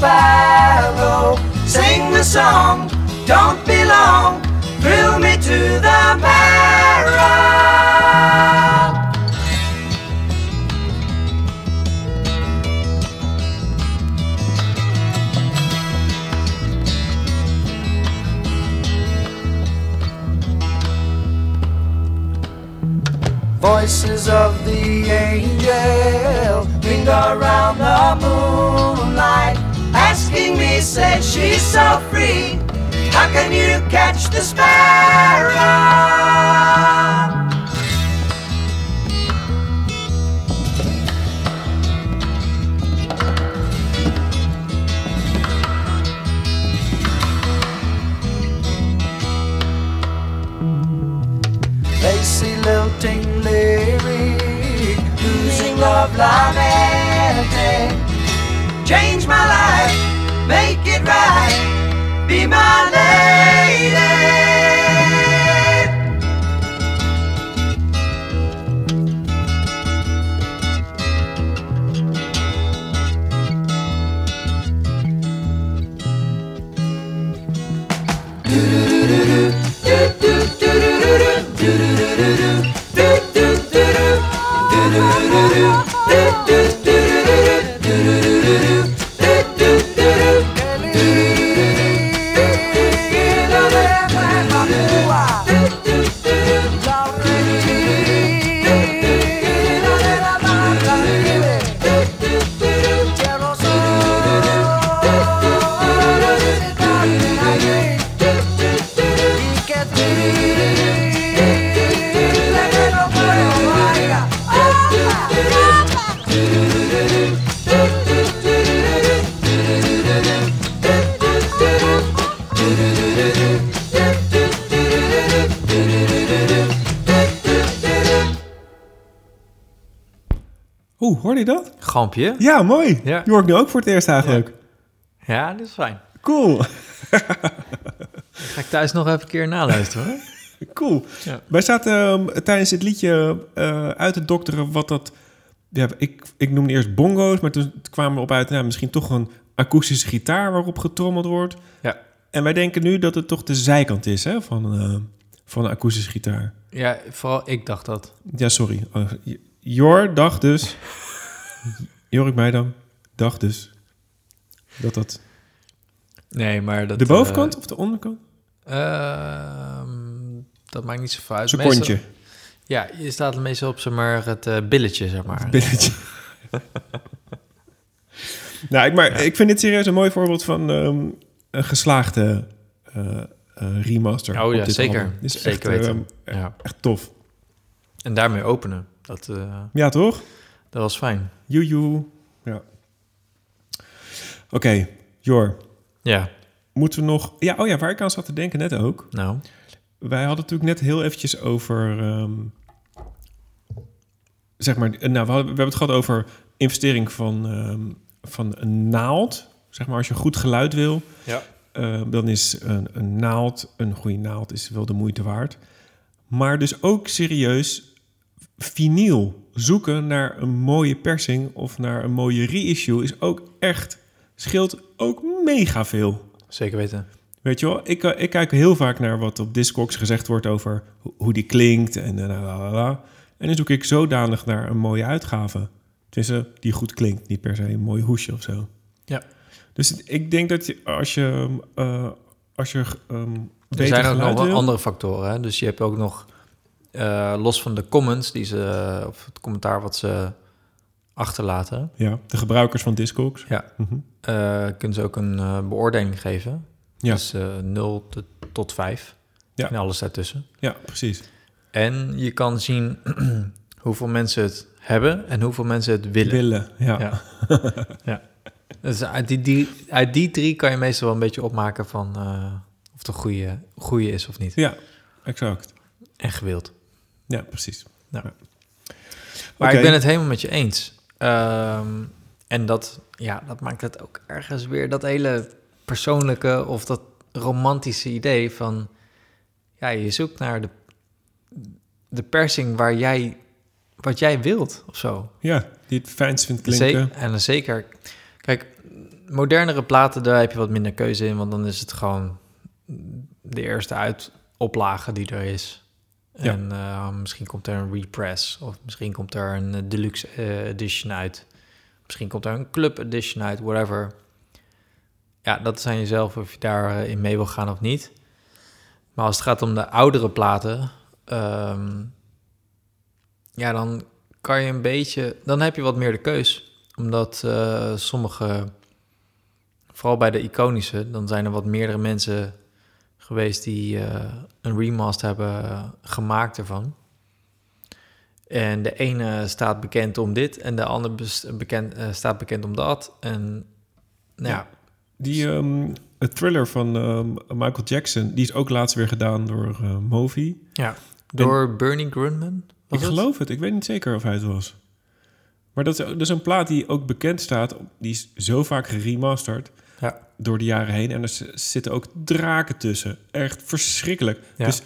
Sparrow. Sing the song, don't be long, thrill me to the marrow. Voices of the angel ring around the moonlight, asking me, say she's so free. How can you catch the sparrow? Lacy lilting lyric, losing love lamenting. Eh, eh. Change my life, make it right, be my lady. Je dat? Gampje. Ja, mooi. Ja. Die hoor ik nu ook voor het eerst eigenlijk. Ja, dat is fijn. Cool. Ga ik thuis nog even een keer naluisteren. hoor. Cool. Ja. Wij zaten ehm, tijdens het liedje eh, uit te dokteren wat dat... Ja, ik, ik noemde eerst bongo's, maar toen kwamen we op uit... Nou, misschien toch een akoestische gitaar waarop getrommeld wordt. Ja. En wij denken nu dat het toch de zijkant is hè, van, eh, van een akoestische gitaar. Ja, vooral ik dacht dat. Ja, sorry. Oh, Jor dacht dus... Jorik Meidam dacht dus... Dat dat Nee, maar dat... de bovenkant eh, of de onderkant? ehm, dat maakt niet zoveel uit. Meestal- Ja, je staat meestal op zeg maar, het eh, billetje, zeg maar. Billetje. nou, ik, maar, ik vind dit serieus een mooi voorbeeld van ehm, een geslaagde eh, remaster. Oh ja, zeker. album. Is Zeker echt, weten. ehm, Ja. echt tof. En daarmee openen. Dat, Ja, toch? Dat was fijn. Joejoe. Ja. Oké, Jor. Ja, Moeten we nog... Ja, oh ja, waar ik aan zat te denken net ook. nou. Wij hadden natuurlijk net heel eventjes over... ehm, zeg maar, nou, we, hadden- we hebben het gehad over investering van, ehm, van een naald. Zeg maar, als je goed geluid wil, Ja. eh, dan is een, een naald, een goede naald, is wel de moeite waard. Maar dus ook serieus vinyl zoeken naar een mooie persing of naar een mooie reissue is ook echt, scheelt ook mega veel. Zeker weten. Weet je wel, ik, eh, ik kijk heel vaak naar wat op Discogs gezegd wordt over ho- hoe die klinkt en eh, la. En dan zoek ik zodanig naar een mooie uitgave. Tenminste, die goed klinkt, niet per se een mooi hoesje of zo. Ja. Dus ik denk dat je, als je, eh, als je ehm Er zijn ook nog wel andere factoren. Hè? Dus je hebt ook nog, eh, los van de comments die ze, of het commentaar wat ze achterlaten, Ja, de gebruikers van Discogs. Ja. Eh, kunnen ze ook een eh, beoordeling geven. Ja. Dus eh 0 tot- tot 5 Ja. en alles daartussen. ja, precies. En je kan zien hoeveel mensen het hebben en hoeveel mensen het willen. Willen, ja. Ja. ja. Dus uit die, die, uit die drie kan je meestal wel een beetje opmaken van of het een goede, goede is of niet. Ja, exact. En gewild. Ja, precies. Ja. Ja. Maar ik ben het helemaal met je eens. Ehm, en dat, ja, dat maakt het ook ergens weer dat hele persoonlijke of dat romantische idee van... Ja, je zoekt naar de, de persing waar jij, wat jij wilt of zo. Ja, die het fijnst vindt klinken. Zeker, en dan zeker... Kijk, modernere platen, daar heb je wat minder keuze in... want dan is het gewoon de eerste uitoplage die er is. En eh, misschien komt er een repress... of misschien komt er een eh, deluxe eh, edition uit. Misschien komt er een club edition uit, whatever. Ja, dat is aan jezelf of je daarin in mee wil gaan of niet. Maar als het gaat om de oudere platen... ehm, ja, dan kan je een beetje... Dan heb je wat meer de keus. Omdat eh, sommige... Vooral bij de iconische... dan zijn er wat meerdere mensen geweest... die eh, een remaster hebben eh, gemaakt ervan. En de ene staat bekend om dit... en de andere bekend, eh, staat bekend om dat. En nou ja, Die het thriller van ehm, Michael Jackson, die is ook laatst weer gedaan door eh Movi. ja. door Bernie Grundman. Ik het? geloof het, ik weet niet zeker of hij het was. Maar dat is, dat is een plaat die ook bekend staat. Die is zo vaak geremasterd Ja. door de jaren heen. En er zitten ook draken tussen. Echt verschrikkelijk. Ja. Dus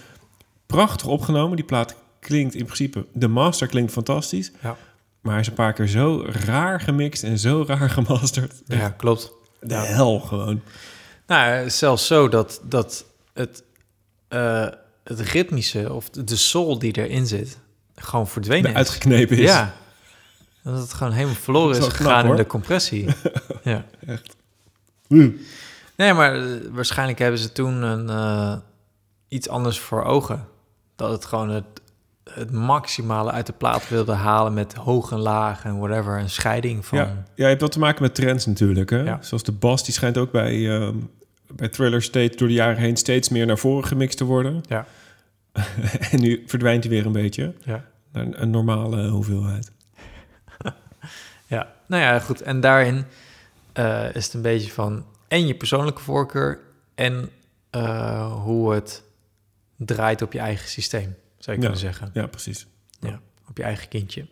prachtig opgenomen. Die plaat klinkt in principe... De master klinkt fantastisch. Ja. Maar hij is een paar keer zo raar gemixt en zo raar gemasterd. ja, klopt. De hel gewoon. Nou, zelfs zo dat, dat het, eh, het ritmische of de soul die erin zit, gewoon verdwenen is. Uitgeknepen is. Ja. Dat het gewoon helemaal verloren is is knap, gegaan in de compressie. ja. Mm. Nee, maar eh, waarschijnlijk hebben ze toen een, eh, iets anders voor ogen. Dat het gewoon het, het maximale uit de plaat wilde halen met hoog en laag en whatever. Een scheiding van... Ja. ja, je hebt wat te maken met trends natuurlijk. Hè? Ja. Zoals de bas, die schijnt ook bij, ehm, bij Thriller steeds door de jaren heen steeds meer naar voren gemixt te worden. Ja. en nu verdwijnt hij weer een beetje Ja. naar een, een normale hoeveelheid. Ja, nou ja, goed. En daarin eh, is het een beetje van en je persoonlijke voorkeur en eh, hoe het draait op je eigen systeem, zou je Ja. kunnen zeggen. Ja, precies. Ja, op je eigen kindje.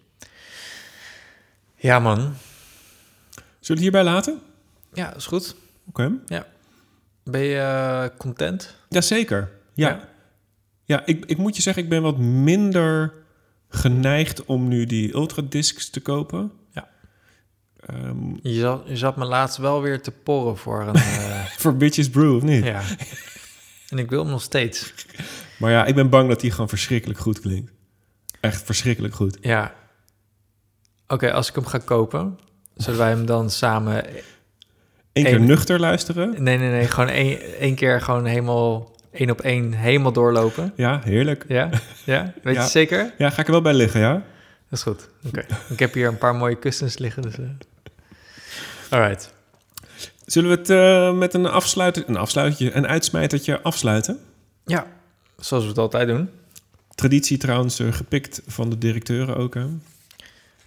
Ja, man. Zullen we het hierbij laten? Ja, is goed. Oké. Ben je eh, content? Jazeker. Ja. Ja. Ja, ik, ik moet je zeggen, ik ben wat minder geneigd om nu die ultradiscs te kopen. Ehm, Je zat, je zat me laatst wel weer te porren voor een... eh, voor Bitches Brew, of niet? ja. En ik wil hem nog steeds. Maar ja, ik ben bang dat die gewoon verschrikkelijk goed klinkt. Echt verschrikkelijk goed. Ja. Oké, als ik hem ga kopen, zullen wij hem dan samen Eén keer nuchter luisteren. Nee, nee, nee. Gewoon één, één keer gewoon helemaal één op één helemaal doorlopen. Ja, heerlijk. Ja? Ja? Weet Ja. je zeker? Ja, ga ik er wel bij liggen, ja? Dat is goed. Oké. Ik heb hier een paar mooie kussens liggen. Dus, eh. Alright. Zullen we het eh, met een afsluiter, een afsluitje, een uitsmijtertje afsluiten? Ja, zoals we het altijd doen. Traditie trouwens eh, gepikt van de directeuren ook. Hè?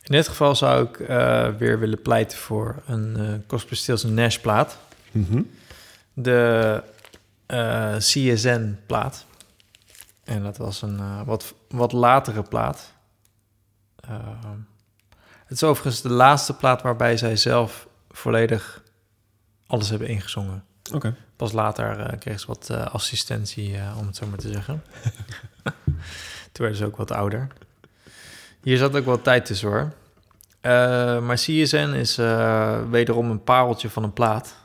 In dit geval zou ik eh, weer willen pleiten voor een eh Cosplay Stills Nash plaat. Mhm. De eh, CSN plaat. En dat was een eh, wat, wat latere plaat. Ehm, het is overigens de laatste plaat waarbij zij zelf volledig alles hebben ingezongen. Oké. Pas later eh kreeg ze wat eh, assistentie, eh, om het zo maar te zeggen. Toen werden ze ook wat ouder. Hier zat ook wel tijd tussen hoor. Maar CSN is wederom een pareltje van een plaat.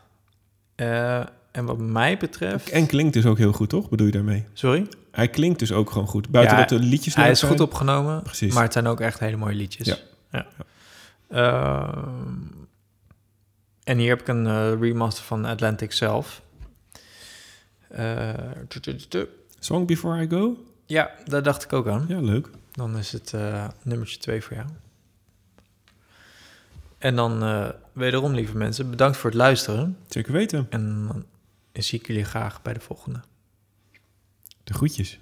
En wat mij betreft... En klinkt dus ook heel goed, toch? Bedoel je daarmee? Sorry? Hij klinkt dus ook gewoon goed. Buiten Ja, dat de liedjes Hij is zijn. goed opgenomen, Precies. maar het zijn ook echt hele mooie liedjes. Ja. Ja. Ehm, en hier heb ik een eh, remaster van Atlantic zelf. Eh. Song Before I Go? ja, daar dacht ik ook aan. Ja, leuk. Dan is het eh, nummertje 2 voor jou. En dan wederom, lieve mensen, bedankt voor het luisteren. Zeker weten. En dan zie ik jullie graag bij de volgende. De groetjes.